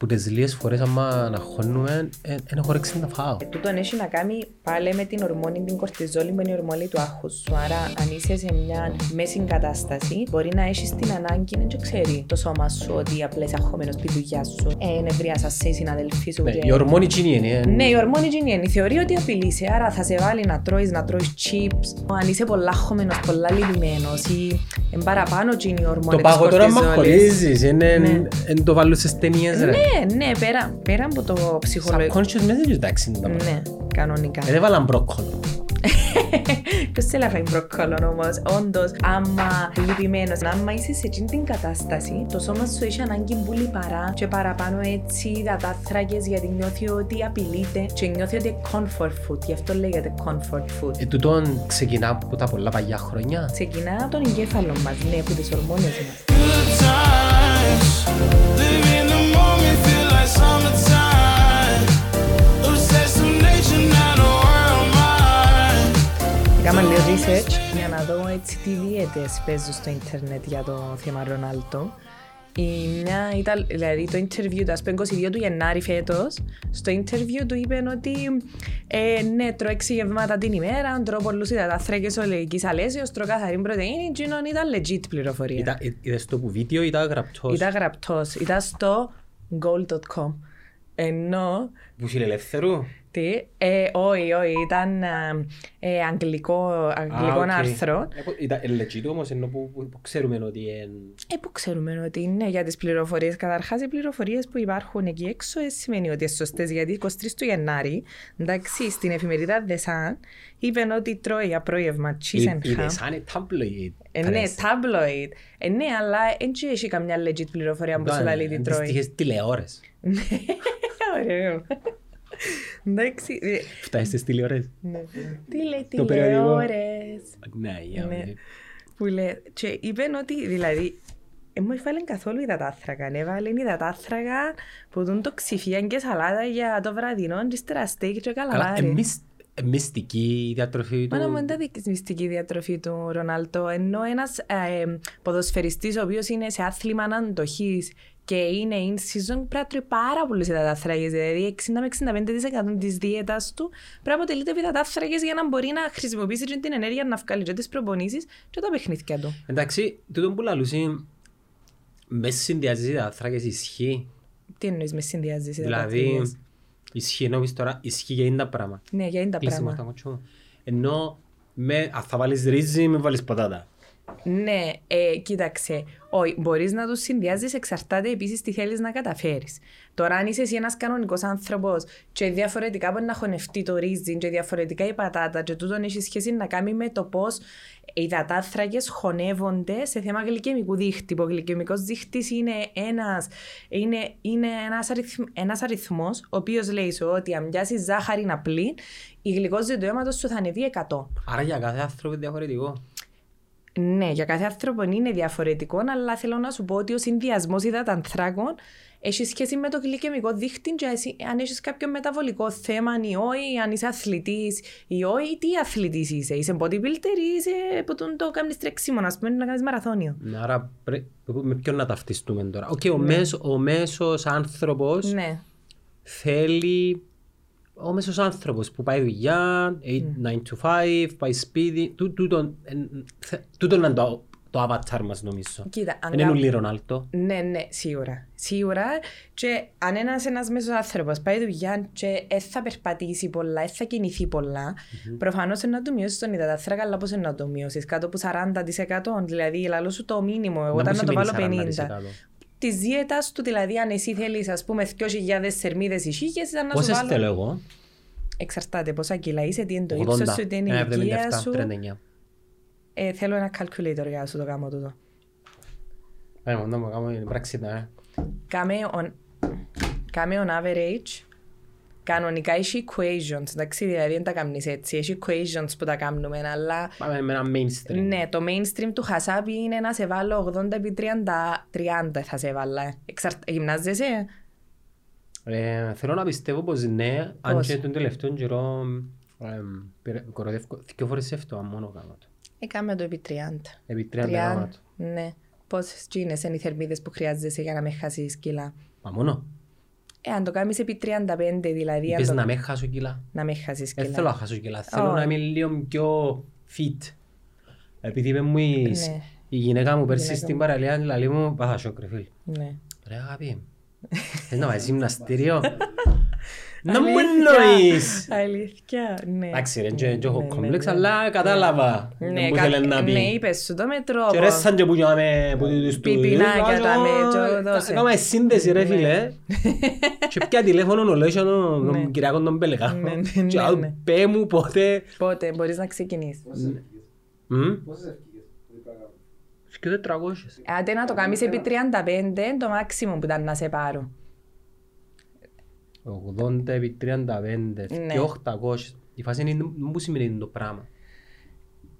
που τις λίγες φορές άμα να χώνουμε, δεν έχω όρεξη να φάω. Ε, τούτον έχει να κάνει πάλι με την ορμόνη την κορτιζόλη που είναι η ορμόνη του άγχους σου. Άρα, αν είσαι σε μια μέση κατάσταση, μπορεί να έχεις την ανάγκη να ξέρει το σώμα σου ότι απλά είσαι αγχωμένος στη δουλειά σου. Ε, νευρίασα σε συναδελφοί σου. Ναι, και- η ορμόνη κοινή είναι. Ναι, η ορμόνη γίνει είναι. Θεωρεί ότι απειλείσαι, άρα θα σε βάλει να τρώεις, να τρώεις chips. Αν είσαι πολλά χωμένος, πολλά λυπημένος ή εν παραπάνω γίνει η ορμόνη Το της πάγο τώρα μα κορτιζόλης. χωρίζεις, είναι Ναι. εν το βάλω στις ταινίες ρε. Ναι, ναι, πέρα, πέρα από το ψυχολογικό. Subconscious message εντάξει είναι τα πράγματα. Ναι, κανονικά. Δεν έβαλαν μπρόκκολο. Ποιος θέλει να φάει μπροκκόλο όμως, όντως, άμα λυπημένος, άμα είσαι σε εκείνη την κατάσταση, το σώμα σου έχει ανάγκη πολύ παρά και παραπάνω έτσι δατάθρακες γιατί νιώθει ότι απειλείται και νιώθει ότι είναι comfort food, γι' αυτό λέγεται comfort food. Ε, τούτον ξεκινά από τα πολλά παλιά χρόνια. Ξεκινά από τον εγκέφαλο μας, ναι, από τις ορμόνες μας. Good times, living the moment, feel like summertime. Obsessed with nature, not a world mind. Έκανα λίγο research για να δω έτσι τι δίαιτες παίζουν στο ίντερνετ για το θέμα Ρονάλτο. Η μια ήταν, δηλαδή το interview του, ας πούμε 22 του Γενάρη φέτος, στο interview του είπε ότι ε, ναι, τρώω 6 γευμάτα την ημέρα, τρώω πολλούς υδατάνθρακες ολικής αλέσεως, τρώω καθαρή πρωτεΐνη, εκείνον ήταν legit πληροφορία. Ήταν- ε, Είδες το που βίντεο ή ήταν γραπτός. Ήταν γραπτός, ήταν στο goal.com. Ενώ Που είναι ελεύθερου. Τι, ε, όχι, όχι, ήταν ε, ε, αγγλικό, αγγλικό Α, οκ. άρθρο. Ε, που- Ήταν legit όμως ενώ που που- που ξέρουμε ότι εν- Ε, που ξέρουμε ότι είναι για τις πληροφορίες. Καταρχάς, οι πληροφορίες που υπάρχουν εκεί έξω ε, σημαίνει ότι είναι σωστές, γιατί 23 του Γενάρη, εντάξει, στην εφημερίδα The Sun, είπε ότι τρώει για απόγευμα cheese and Είναι ham. σαν tabloid. Ε, ναι, press. tabloid. Ε, ναι, αλλά δεν έχει καμιά legit πληροφορία που σου Ήταν λέει τι τρώει. αντίστοιχες τηλεόρες. Ωραίο. Εντάξει. ε, Φτάσεις στις τηλεόρες. ναι. Τι λέει Το περιοδικό. τηλεόρες. Ναι, για Ναι. ναι. Που λέει, και είπαν ότι δηλαδή δεν μου έβαλε καθόλου υδατάθρακα. Έβαλε υδατάθρακα που δουν το ξυφίαν και σαλάτα για το βραδινό, ύστερα στέκ και Καλά, καλαμάρι. εμείς ε, μυστική η διατροφή Μα να μου του. είναι τα μυστική διατροφή του Ρονάλτο, ενώ ένας ε, ποδοσφαιριστής ο οποίος είναι σε άθλημα αντοχής και είναι in season πρέπει να τρώει πάρα πολλούς υδατάθρακες, δηλαδή 60 με 65% της δίαιτας του πρέπει να αποτελείται από υδατάθρακες για να μπορεί να χρησιμοποιήσει και την ενέργεια να βγάλει και τις προπονήσεις και τα παιχνίδια του. Εντάξει, τούτο που λαλούσε μέσα συνδυάζεις τα θράκες ισχύει; Τι εννοείς μες συνδυάζεις Δηλαδή, υδατάθρακες. ισχύει ενώ πεις τώρα, ισχύει για είναι τα πράγματα. Ναι, για είναι τα Κλείσιμο στα πράγματα. κοτσό. Ενώ με, αν θα βάλεις ρύζι, με βάλεις πατάτα. Ναι, ε, κοίταξε. Όχι, μπορείς να τους συνδυάζεις, εξαρτάται επίσης τι θέλεις να καταφέρεις. Τώρα, αν είσαι εσύ ένας κανονικός άνθρωπος και διαφορετικά μπορεί να χωνευτεί το ρύζι και διαφορετικά η πατάτα, και τούτον έχει σχέση να κάνει με το πώς οι υδατάθρακε χωνεύονται σε θέμα γλυκαιμικού δίχτυ. Ο γλυκαιμικός δίχτυς είναι ένας είναι, είναι ένας αριθμ, ένας αριθμός ο οποίος λέει σου ότι αν πιάσεις ζάχαρη απλή, η γλυκόζη του αίματο σου θα ανεβεί 100. Άρα για κάθε άνθρωπο είναι διαφορετικό. Ναι, για κάθε άνθρωπο είναι διαφορετικό, αλλά θέλω να σου πω ότι ο συνδυασμός υδατανθράκων έχει σχέση με το γλυκαιμικό δίχτυ και εσύ, αν έχεις κάποιο μεταβολικό θέμα ή όχι, αν είσαι αθλητής ή όχι, τι αθλητής είσαι. Είσαι bodybuilder ή είσαι που τον το κάνεις τρέξιμο, ας πούμε, να κάνεις μαραθώνιο. Ναι, Άρα πρέ- με ποιον να ταυτιστούμε τώρα. Οκ, ο, μέσο, ο μέσος άνθρωπος Ναι. θέλει ο μέσος άνθρωπος που πάει δουλειά, 8, 9 to 5, πάει σπίτι, τού- τούτον εν- θε- τούτον είναι το, το avatar μας νομίζω. Κοίτα, αν Δεν είναι κα- ούλοι Ρονάλντο. Ναι, ναι, σίγουρα. Σίγουρα. Και αν ένας ένας μέσος άνθρωπος πάει δουλειά και δεν θα περπατήσει πολλά, δεν θα κινηθεί πολλά, προφανώς είναι να του μειώσεις τον υδατάθρακα, αλλά πώς είναι να το μειώσεις, κάτω από 40%. Δηλαδή, λαλό σου το μήνυμο, εγώ Να όταν μου να το βάλω σημαίνει 50. 40%. Της δίαιτας του, δηλαδή, αν εσύ θέλεις, ας πούμε, 2.000 θερμίδε ησύχε, ήταν να σου Πόσες βάλω. θέλω εγώ; Εξαρτάται πόσα κιλά είσαι, τι είναι το 80, ύψο σου, τι είναι η ε, ηλικία 77, σου. 39. Ε, θέλω ένα calculator για να σου το κάνω τούτο. Πάμε μόνο να μου κάνουμε την πράξη τα, ε. Κάμε on, κάμε on average. Κανονικά έχει equations, εντάξει, δηλαδή δεν τα κάνεις έτσι. Έχει equations που τα κάνουμε, αλλά Πάμε με ένα mainstream. ναι, το mainstream του χασάπι είναι να σε βάλω 80 επί 30, 30 θα σε βάλω. Εξαρ... Γυμνάζεσαι; Ε, θέλω να πιστεύω πως ναι, αν Πώς; και τον τελευταίο καιρό εμ, πήρα- κοροϊδεύω δύο φορές αυτό μόνο κάνω το. Ε, κάμε το επί 30. Επί 30 κάνω το. Ναι. Πόσες τζίνες είναι οι θερμίδες που χρειάζεσαι για να με χάσεις κιλά; Μα μόνο. Ε, αν το κάνεις επί 35 δηλαδή, αν Είπες το... να με χάσω κιλά. να με χάσεις Δεν κιλά. θέλω να χάσω κιλά. Θέλω Όχι. να είμαι λίγο πιο fit. Επειδή είπε μου η, Ναι. η γυναίκα μου πέρσι γυναίκα στην μου. παραλία, λέει μου, πάθα σόκρε φίλ. Ναι. Ρε αγάπη, θες να βάζεις γυμναστήριο; Να μου Αλήθεια. εννοείς. Αλήθεια, ναι. Εντάξει ρε, και και έχω Ναι, ναι, κόμπλεξ, ναι. αλλά κατάλαβα Ναι, που κα- θέλεις να ναι, πεις. είπες σου το με τρόπο. Και ρε σαν και που γιάμε που τους του... Πιπινάκια τα με, και δώσε. Έκαμε σύνδεση ρε Ναι. φίλε. Και πια τηλέφωνο ο Λέισιο Ναι. τον Κυριακό τον Πελεγά. Ναι, ναι, ναι, Και άλλο, ναι. πέ μου πότε... Πότε μπορείς να ξεκινήσεις. Μμ, Πόσες ευκαιρίες μπορεί να κάνω; Και τετραγώσιες. Άντε να το κάνεις επί 35, το μάξιμο που ήταν να σε πάρω. 80 επί 35 Ναι. και 800. Η φάση είναι μου σημαίνει το πράγμα.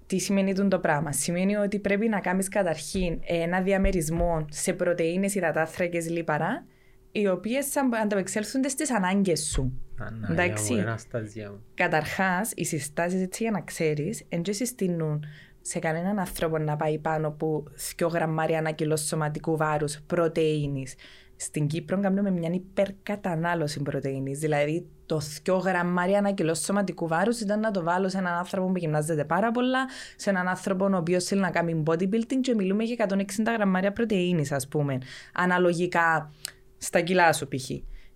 Τι σημαίνει τούτο το πράγμα; Σημαίνει ότι πρέπει να κάνεις καταρχήν ένα διαμερισμό σε πρωτεΐνες, υδατάθρακες, λίπαρα, οι οποίες θα ανταπεξέλθουν στις ανάγκες σου. Ανάγια Εντάξει. μου, Αναστασία μου. Καταρχάς, οι συστάσεις έτσι για να ξέρεις, δεν και συστήνουν σε κανέναν άνθρωπο να πάει πάνω από 2 γραμμάρια ανά κιλό σωματικού βάρους πρωτεΐνης. Στην Κύπρο κάνουμε μια υπερκατανάλωση πρωτεΐνης. Δηλαδή, το 2 γραμμάρια ανά κιλό σωματικού βάρους ήταν να το βάλω σε έναν άνθρωπο που γυμνάζεται πάρα πολλά, σε έναν άνθρωπο ο οποίος θέλει να κάνει bodybuilding και μιλούμε για 160 γραμμάρια πρωτεΐνης, ας πούμε. Αναλογικά στα κιλά σου π.χ.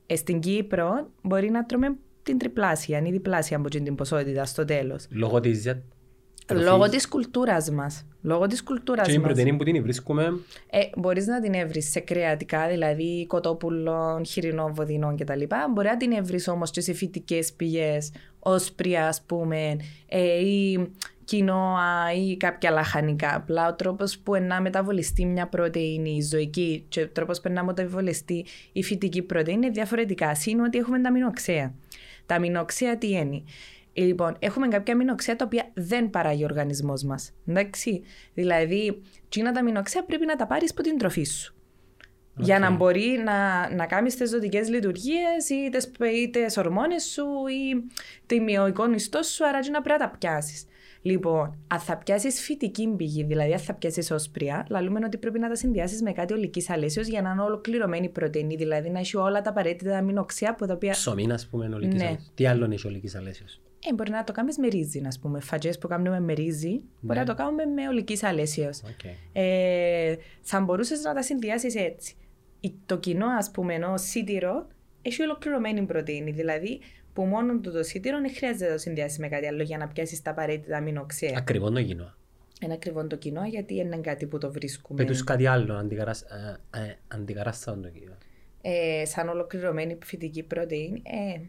Ε, στην Κύπρο μπορεί να τρώμε την τριπλάσια ή διπλάσια από την ποσότητα στο τέλος. Λόγω της δια- Λόγω τροφής. της κουλτούρας μας. Λόγω της κουλτούρας Και η μας. πρωτεΐνη που την βρίσκουμε Ε, μπορείς να την έβρεις σε κρεατικά, δηλαδή κοτόπουλων, χοιρινών, βοδινών κτλ. Μπορεί να την έβρεις όμως και σε φυτικές πηγές, όσπρια ας πούμε, ε, ή κοινόα ή κάποια λαχανικά. Απλά ο τρόπος που να μεταβολιστεί μια πρωτεΐνη η ζωική και ο τρόπος που να μεταβολιστεί η φυτική πρωτεΐνη είναι διαφορετικά. Είναι ότι έχουμε τα αμινοξέα. Τα αμινοξέα τι είναι. Ε, Λοιπόν, έχουμε κάποια αμινοξέα τα οποία δεν παράγει ο οργανισμός μας. Εντάξει. Δηλαδή, τσίνα τα αμινοξέα πρέπει να τα πάρεις από την τροφή σου. Για να μπορεί να, να κάνεις τις ζωτικέ λειτουργίες ή τι ορμόνες σου ή ο μυϊκός ιστός σου, άρα και να πρέπει να τα πιάσεις. Λοιπόν, αν θα πιάσεις φυτική πηγή, δηλαδή αν θα πιάσεις όσπρια, λαλούμε ότι πρέπει να τα συνδυάσεις με κάτι ολικής αλέσεως για να είναι ολοκληρωμένη πρωτεΐνη, δηλαδή να έχει όλα τα απαραίτητα αμινοξέα από τα οποία ψωμί, ας πούμε, ολικής Ναι. αλέσεως. Τι άλλο είναι η ολικής αλέσεως; Ε, μπορεί να το κάνεις με ρύζι, α πούμε. Φατζές που κάνουμε με ρύζι, μπορεί να το κάνουμε με ολικής αλέσεως. Οκ. Ε, θα μπορούσες να τα συνδυάσεις έτσι. Η- Το κοινό, ας πούμε, ενώ σίτηρο έχει ολοκληρωμένη πρωτεΐνη. Δηλαδή, που μόνο του το σίτηρο δεν χρειάζεται να το συνδυάσεις με κάτι άλλο για να πιάσεις τα απαραίτητα αμινοξέα. Ακριβό το κοινό. Είναι ακριβό το κοινό γιατί είναι κάτι που το βρίσκουμε. Πε τους κάτι άλλο, αντικαράσ- ε, ε, αντικαράσσαν το κοινό. ε, σαν ολοκληρωμένη φυτική πρωτεΐνη. Ε,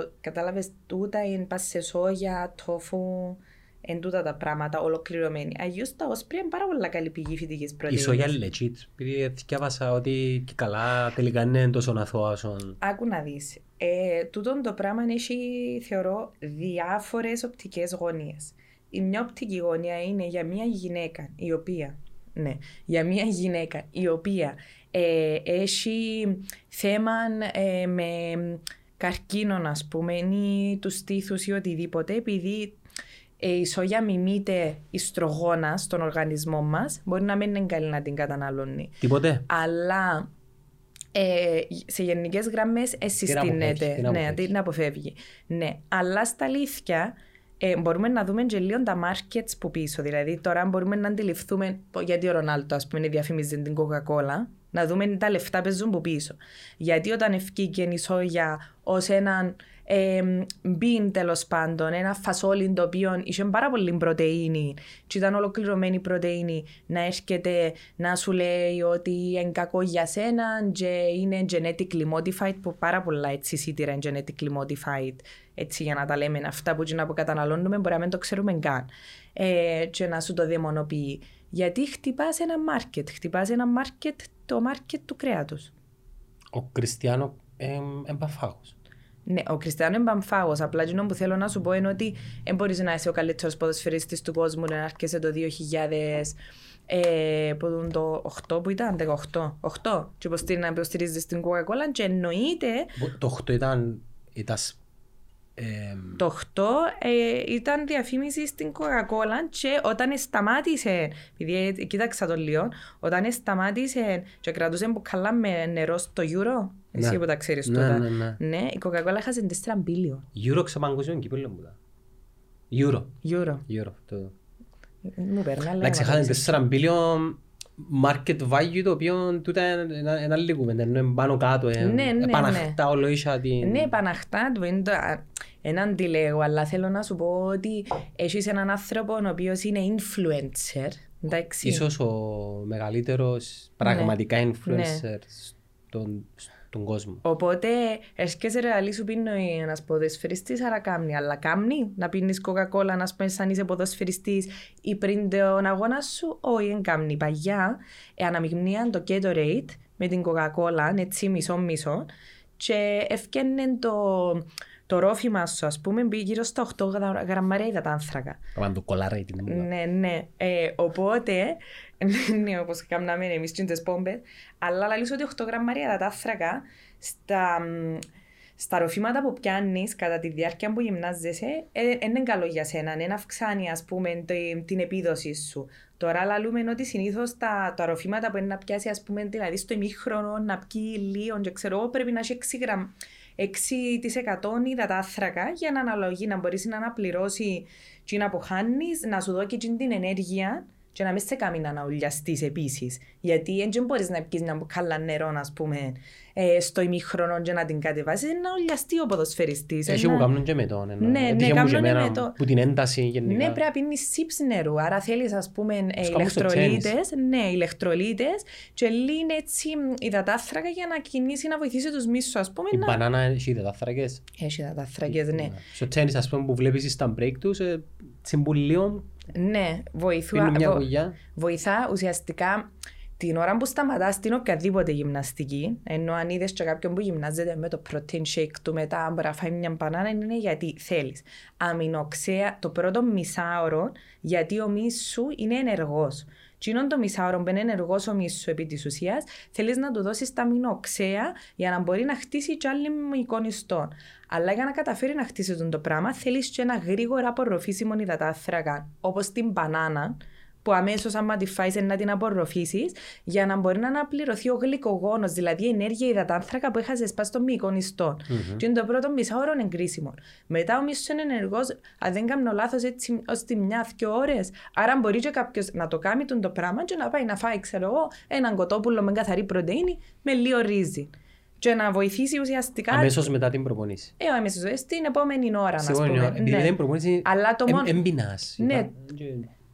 το, κατάλαβες, τούτα είναι πας σε σόγια, τόφου, εν τούτα τα πράγματα ολοκληρωμένη. Αγίως τα όσπρια είναι πάρα πολλά καλή πηγή φυτικής Η πρωτεΐνης. σόγια legit, επειδή διάβασα ότι και καλά τελικά είναι τόσο αθώα όσο... Άκου να δεις. Ε, τούτον το πράγμα έχει, θεωρώ, διάφορες οπτικές γωνίες. Η μια οπτική γωνία είναι για μια γυναίκα η οποία, ναι, για μια γυναίκα η οποία ε, έχει θέμα ε, με καρκίνο, ας πούμε, ή τους στήθους ή οτιδήποτε, επειδή ε, η σόγια μιμείται ιστρογόνα στον οργανισμό μας, μπορεί να μην είναι καλή να την καταναλώνει Τίποτε. αλλά ε, σε γενικές γραμμές συστήνεται. αποφεύγεις, την Ναι, αποφεύγεις. την αποφεύγει. Ναι, αλλά στα αλήθεια ε, μπορούμε να δούμε και λίγο τα markets που πίσω. Δηλαδή, τώρα μπορούμε να αντιληφθούμε πο- γιατί ο Ρονάλτο, ας πούμε, διαφημίζει την Coca-Cola, να δούμε τα λεφτά παίζουν που πίσω. Γιατί όταν ευκήκε η σόγια ως έναν ε, μπιν τέλος πάντων, ένα φασόλι το οποίο είχε πάρα πολύ πρωτεΐνη και ήταν ολοκληρωμένη πρωτεΐνη να έρχεται να σου λέει ότι είναι κακό για σένα και είναι genetically modified που πάρα πολλά έτσι σίτηρα είναι genetically modified έτσι για να τα λέμε αυτά που, να που καταναλώνουμε μπορεί να μην το ξέρουμε καν ε, και να σου το δαιμονοποιεί γιατί χτυπάς ένα market, χτυπάς ένα market το market του κρέατος Ο Κριστιανό εμπαφάγος. ναι, ο Κριστιανό είναι παμφάγος. Απλά εκείνο που θέλω να σου πω είναι ότι δεν μπορείς να είσαι ο καλύτερος ποδοσφαιρίστης του κόσμου να έρχεσαι το 2000 ε, που ήταν το 8 που ήταν, 18, 8 και υποστηρίζεις να υποστηρίζεις την Coca-Cola και εννοείται Το 8 ήταν, ήταν σ- Ε, Το 8 ε, ήταν διαφήμιση στην Coca-Cola και όταν σταμάτησε, επειδή ε, κοίταξα το λίγο, όταν σταμάτησε και κρατούσε μπουκαλά με νερό στο Euro, εσύ Ναι. που τα ξέρεις Ναι, τούτα. ναι, ναι. Ναι, η Coca-Cola έχασε 4 μπίλιο. Euro ξαπαγκόσμιο κύπελλο μου τα. Euro. Euro. Euro. Το... Μου παίρνει, αλλά... Εντάξει, να είχαν 4 billion market value το οποίο τούτα είναι ένα- ένα άλλη κουβέντα, ενώ είναι πάνω κάτω, ε, Ναι, ναι, επαναχτά όλο ίσα την... Ναι, παναχτά του είναι το- α, έναν αντιλέγω, αλλά θέλω να σου πω ότι έχεις έναν άνθρωπο ο οποίος είναι influencer, εντάξει. Ίσως ο μεγαλύτερος πραγματικά Ναι. influencer στον, στον κόσμο. Οπότε, έρχεσαι ρε αλή σου πίνει ένας ποδοσφαιριστής, άρα κάμνει. Αλλά κάμνει να πίνεις κοκακόλα, να σπένεις σαν είσαι ποδοσφαιριστής ή πριν τον αγώνα σου, όχι, δεν κάμνει. Παγιά, ε, αναμειγνύαν το Gatorade με την κοκακόλα, έτσι μισό-μισό, και ευκαινε το, το ρόφημα σου, ας πούμε, μπει γύρω στα 8 γρα- γραμμάρια υδατάνθρακα. Πάμε το κολάρε την μου. Ναι, ναι. Ε, οπότε, ναι, όπως κάναμε εμείς και τις πόμπες, αλλά λαλείς ότι 8 γραμμάρια τα άθρακα στα, μ, στα ροφήματα που πιάνεις κατά τη διάρκεια που γυμνάζεσαι, ε, δεν είναι καλό για σένα, δεν αυξάνει ας πούμε τη- την επίδοση σου. Τώρα λαλούμε ότι συνήθως τα, τα ροφήματα που είναι να πιάσει ας πούμε δηλαδή στο ημίχρονο να πιει λίγο και ξέρω εγώ πρέπει να έχει 6 γραμμ 6% υδατάθρακα για να αναλογεί, να μπορείς να αναπληρώσεις και να αποχάνεις, να σου δώσει και την ενέργεια και να μην σε κάνει να αναουλιαστείς επίσης. Γιατί δεν μπορείς να πιεις ένα μπουκάλα νερό, ας πούμε, ε, στο ημίχρονο και να την κατεβάσεις, είναι να ουλιαστεί ο ποδοσφαιριστής. Έχει Ένα- που κάνουν και με τον. ενώ. Ναι, ναι, Έτυχε μου κάνουν και και εμένα με το. Που την ένταση γενικά. Ναι, πρέπει να πίνεις σύψη νερού. Άρα θέλεις, ας πούμε, ε, κάνουν στο ηλεκτρολίτες. Ναι, ηλεκτρολίτες και λίγο έτσι μ, υδατάθρακα για να κινήσει, να βοηθήσει τους μίσους, ας πούμε, Η να... μπανάνα έχει υδατάθρακες. Έχει υδατάθρακες, ναι. Στο τέννις ας πούμε που βλέπεις στα break τους, ε, τσιμπουλίων, Ναι, βοηθού, πίνουν μια βο- κουγιά. βοηθά ουσιαστικά την ώρα που σταματάς στην οποιαδήποτε γυμναστική, ενώ αν είδες και κάποιον που γυμνάζεται με το protein shake του μετά, μπορεί να φάει μια μπανάνα, είναι γιατί θέλεις. Αμινοξέα το πρώτο μισάωρο, γιατί ο μυς σου είναι ενεργός. Τι είναι το μισάωρο που είναι ενεργός ο μυς σου επί της ουσίας, θέλεις να του δώσεις τα αμινοξέα για να μπορεί να χτίσει κι άλλη εικονιστών. Αλλά για να καταφέρει να χτίσει τον το πράγμα, θέλεις και ένα γρήγορα απορροφήσιμο υδατάθρακα, όπως την μπανάνα, που αμέσως, άμα τη φάεις, να την απορροφήσεις, για να μπορεί να αναπληρωθεί ο γλυκογόνος, δηλαδή η ενέργεια υδατάνθρακα που έχασες πας στο μυϊκό ιστό. Και είναι το πρώτο μισάωρο είναι κρίσιμο. Μετά ο μίσο είναι ενεργός, αν δεν κάνω λάθος, έτσι ως τη μια-δυο ώρες. Άρα μπορεί και κάποιος να το κάνει τον το πράγμα και να πάει να φάει, ξέρω εγώ, έναν κοτόπουλο με καθαρή πρωτενη με λίγο ρύζι. Και να βοηθήσει ουσιαστικά. Αμέσως μετά την προπονήση. Ε, αμέσως, ε, στην επόμενη ώρα, να Σίγουρα, πούμε. επειδή Ναι. μετά την προπονήση Αλλά το μόνο- εμ- εμπινάς. Ναι.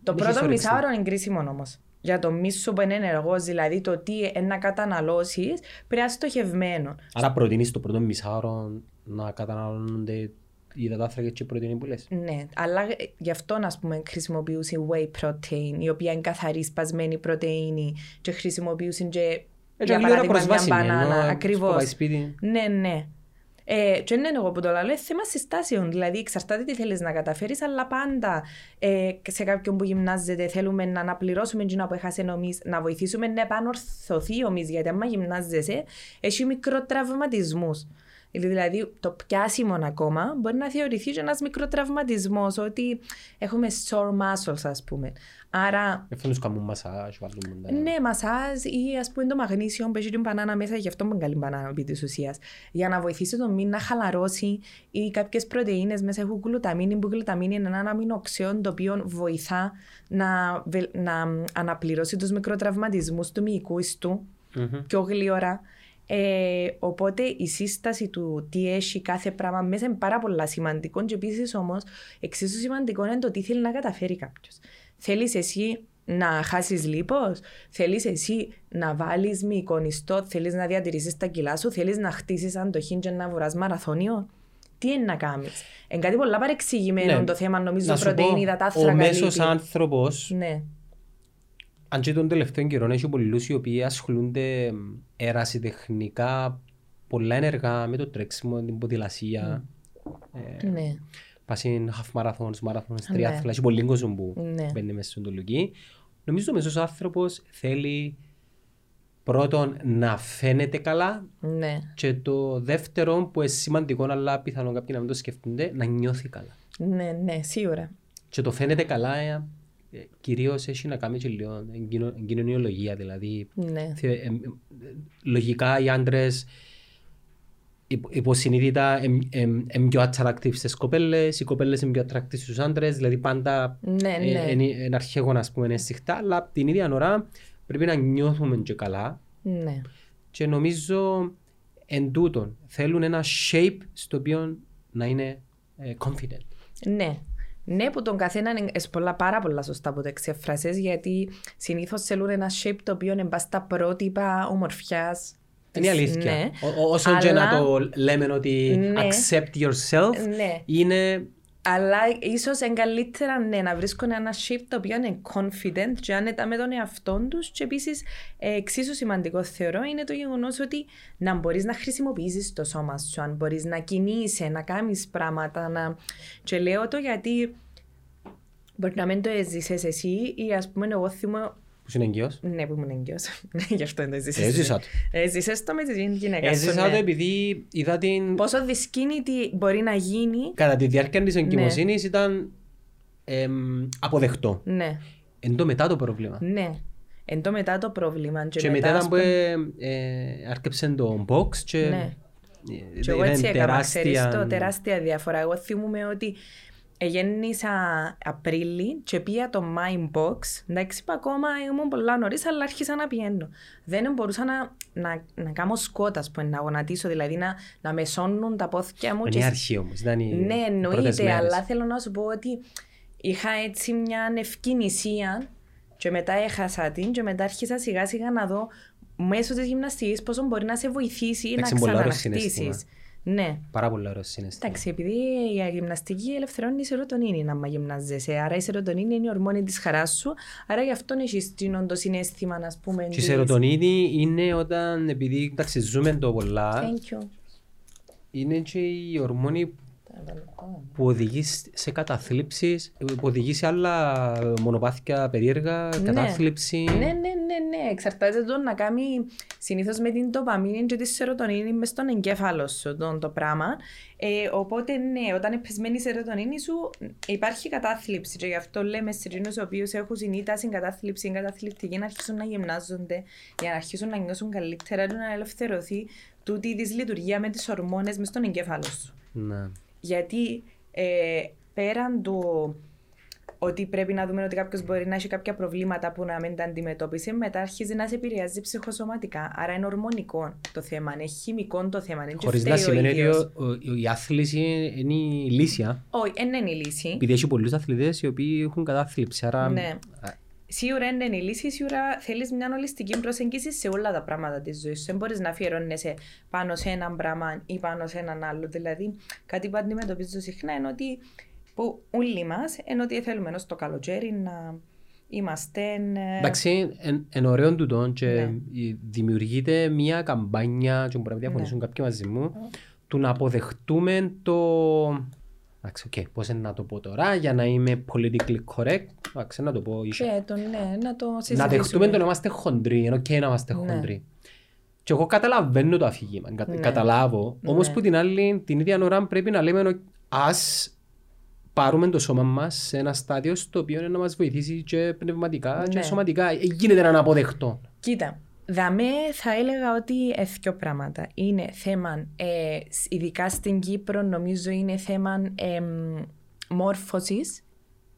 Και- Το δεν έχεις πρώτο όρεξη. μισάωρο είναι κρίσιμο όμως. Για το μίσο που είναι ενεργό, δηλαδή το τι ε, να καταναλώσεις, πρέπει να είναι στοχευμένος. Άρα προτείνεις το πρώτο μισάωρο να καταναλώνονται οι υδατάθρακες και η πρωτεΐνη που λες. Ναι, αλλά ε, γι' αυτό να πούμε χρησιμοποιούσε whey protein, η οποία είναι καθαρή σπασμένη πρωτεΐνη και χρησιμοποιούσε και Ε, και για γλυόρα παράδειγμα μια προσβάσιμη, μπανάνα. ενώ Ακριβώς. στο πάει σπίτι. Ναι, ναι. Ε, και είναι εγώ που το λέω, είναι θέμα συστάσεων. Δηλαδή, εξαρτάται τι θέλεις να καταφέρεις, αλλά πάντα ε, σε κάποιον που γυμνάζεται θέλουμε να αναπληρώσουμε εκείνα που έχασε νομί, να βοηθήσουμε να επανορθωθεί ο μυς, Γιατί άμα γυμνάζεσαι, έχει μικροτραυματισμούς. Δηλαδή, το πιάσιμο ακόμα μπορεί να θεωρηθεί και ένας μικροτραυματισμός, ότι έχουμε sore muscles, ας πούμε. Άρα, Ευθύνους κάνουν μασάζ, βάλουν τα- ναι, μασάζ ή ας πούμε το μαγνήσιο που έχει την μπανάνα μέσα, γι' αυτό είναι καλή μπανάνα επί της ουσίας. Για να βοηθήσει το μη να χαλαρώσει ή κάποιες πρωτεΐνες μέσα έχουν γλουταμίνη, που η γλουταμίνη είναι ένα αμινοξέον το οποίο βοηθά να, βελ- να αναπληρώσει τους μικροτραυματισμούς του μυϊκού ιστού Μμμ. πιο γλύωρα. Ε, οπότε η σύσταση του τι έχει κάθε πράγμα μέσα είναι πάρα πολλά σημαντικό και επίσης όμως εξίσου σημαντικό είναι το τι θέλει να καταφέρει κάποιος. Θέλεις εσύ να χάσεις λίπος, θέλεις εσύ να βάλεις μυϊκονιστό, θέλεις να διατηρήσεις τα κιλά σου, θέλεις να χτίσεις αντοχή και να βουράς μαραθώνιο; Τι είναι να κάνεις; Είναι κάτι πολλά παρεξηγημένο Ναι. το θέμα, νομίζω, Να σου πρωτεΐνη, πω, υδατάθρακα, Ο μέσος λίπη. άνθρωπος, Ναι. Αν και τον τελευταίο καιρό έχει πολλούς οι οποίοι ασχολούνται ερασιτεχνικά πολλά ενεργά με το τρέξιμο, την ποδηλασία. Ε, ναι. Πάσιν half marathons, marathons, Ναι. τριάθλα, έχει πολύ κόσμο που Ναι. μπαίνει μέσα στον τολουκί. Νομίζω ο μέσος άνθρωπος θέλει πρώτον να φαίνεται καλά Ναι. και το δεύτερο που είναι σημαντικό αλλά πιθανόν κάποιοι να μην το σκεφτούνται να νιώθει καλά. Ναι, ναι, σίγουρα. Και το φαίνεται καλά ε, ε, κυρίως έχει να κάνει και λίγο εν κοινο- εν κοινωνιολογία δηλαδή. Ναι. Θε- ε, ε, λογικά οι άντρες υπο- υποσυνείδητα είναι πιο attractive στις κοπέλες, οι κοπέλες είναι πιο attractive στους άντρες, δηλαδή πάντα Ναι, ναι. είναι αρχαίγον ας πούμε είναι συχτά, αλλά απ' την ίδια ώρα πρέπει να νιώθουμε και καλά Ναι. και νομίζω εν τούτον θέλουν ένα shape στο οποίο να είναι ε, confident. Ναι. Ναι, που τον καθένα είναι ες πολλά, πάρα πολλά σωστά που το εξεφράσες, γιατί συνήθως θέλουν ένα shape το οποίο είναι μπας στα πρότυπα ομορφιάς. Είναι η αλήθεια. Ναι. Ό- ό- όσο και να Αλλά- το λέμε ότι Ναι. accept yourself, Ναι. είναι Αλλά ίσως είναι καλύτερα ναι, να βρίσκουν ένα shape το οποίο είναι confident και άνετα με τον εαυτό τους. Και επίσης, εξίσου σημαντικό θεωρώ είναι το γεγονός ότι να μπορείς να χρησιμοποιήσεις το σώμα σου, αν μπορείς να κινείσαι, να κάνεις πράγματα. Να... Και λέω το γιατί μπορεί να μην το έζησες εσύ ή ας πούμε, εγώ θυμώ. Που είναι εγγυός. Ναι, που ήμουν έγκυο. Γι' αυτό δεν το έζησε. Έζησα το. Έζησες το με τη γυναίκα σου. Έζησα ναι. το επειδή είδα την... Πόσο δυσκίνητη μπορεί να γίνει. Κατά τη διάρκεια της εγκυμοσύνης ήταν εμ, αποδεκτό. Ναι. Εν τω μετά το πρόβλημα. Ναι. Εν τω μετά το πρόβλημα. Και, Και μετά ας ήταν που πούμε- ε, ε, άρκεψε το box και Ναι. ε, Και εγώ ήταν έτσι έκανα, ξέρεις τεράστια- το, τεράστια διαφορά. Εγώ θυμούμαι ότι γέννησα Απρίλη και πήγα το My Box. Εντάξει, είπα ακόμα ήμουν πολλά νωρίς, αλλά άρχισα να πηγαίνω. Δεν μπορούσα να, να, να κάνω σκότας, ας πούμε, να γονατίσω, δηλαδή να, να με σώνουν τα πόθηκια μου. Είναι και- η αρχή όμως. Ήταν οι Ναι, πρώτες εννοείται, μέρες. αλλά θέλω να σου πω ότι είχα έτσι μια ευκαινησία και μετά έχασα την και μετά άρχισα σιγά σιγά να δω μέσω της γυμναστικής πόσο μπορεί να σε βοηθήσει Εντάξει, να είναι πολύ ωραίο ξαναναχτήσεις. συναίσθημα. Ναι. Πάρα πολύ ωραίος συναίσθημα. Εντάξει, επειδή η γυμναστική ελευθερώνει η σερωτονίνη να γυμνάζεσαι. Άρα η σερωτονίνη είναι η ορμόνη της χαράς σου. Άρα γι' αυτό έχεις το συνέστημα, α πούμε. Και η της- σερωτονίνη είναι όταν, επειδή εντάξει, ζούμε το πολλά, Thank you. είναι και η ορμόνη που οδηγεί σε καταθλίψεις, που οδηγεί σε άλλα μονοπάθια περίεργα, κατάθλιψη. Ναι, ναι, ναι, ναι. Εξαρτάται το να κάνει συνήθως με την τοπαμίνη και τη σερωτονίνη μες στον εγκέφαλο σου το, το πράγμα. Ε, οπότε, ναι, όταν είναι πεσμένη η σερωτονίνη σου, υπάρχει κατάθλιψη. Και γι' αυτό λέμε σε εκείνους οι οποίους έχουν συνήταση, κατάθλιψη, εγκαταθλιπτική, να αρχίσουν να γυμνάζονται για να αρχίσουν να νιώσουν καλύτερα και να ελευθερωθεί τούτη η δυσλειτουργία με τις ορμόνες μες στον εγκέφαλο σου. Ναι. Γιατί ε, πέραν του ότι πρέπει να δούμε ότι κάποιος μπορεί να έχει κάποια προβλήματα που να μην τα αντιμετώπισε, μετά αρχίζει να σε επηρεάζει ψυχοσωματικά. Άρα είναι ορμονικό το θέμα, είναι χημικό το θέμα. Είναι και Χωρίς να φταίει ο σημαίνει ότι ίδιος. ο- ο- η άθληση είναι η λύση. α. Όχι, δεν είναι η λύση. Επειδή έχει πολλούς αθλητές οι οποίοι έχουν κατάθλιψη. Άρα Ναι. Σίγουρα δεν είναι η λύση, σίγουρα θέλεις μια ολιστική προσέγγιση σε όλα τα πράγματα της ζωής σου. Δεν μπορείς να αφιερώνεσαι πάνω σε έναν πράγμα ή πάνω σε έναν άλλο. Δηλαδή, κάτι που αντιμετωπίζω συχνά είναι ότι που όλοι μας είναι ότι θέλουμε ενώ στο καλοκαίρι να είμαστε. ε, Εντάξει, εν, εν ωραίο τούτο και Ναι. η- δημιουργείται μια καμπάνια και μπορεί να διαφωνήσουν Ναι. κάποιοι μαζί μου του να αποδεχτούμε το... Εντάξει, οκ, πώς είναι να το πω τώρα για να είμαι politically correct. Εντάξει, να το πω ίσως. Και το, ναι, να το Να συζητήσουμε. δεχτούμε το να είμαστε χοντροί, είναι οκ να είμαστε Ναι. χοντροί. Και εγώ καταλαβαίνω το αφήγημα, κα- Ναι. καταλάβω. Όμως Ναι. που την άλλη, την ίδια ώρα πρέπει να λέμε «OK, ας πάρουμε το σώμα μας σε ένα στάδιο στο οποίο είναι να μας βοηθήσει και πνευματικά και Ναι. σωματικά. Ε, Γίνεται να είναι αποδεκτό. Κοίτα, δαμέ θα έλεγα ότι δύο πράγματα. Είναι θέμα, ε, σ- ειδικά στην Κύπρο νομίζω είναι θέμα ε, μόρφωσης.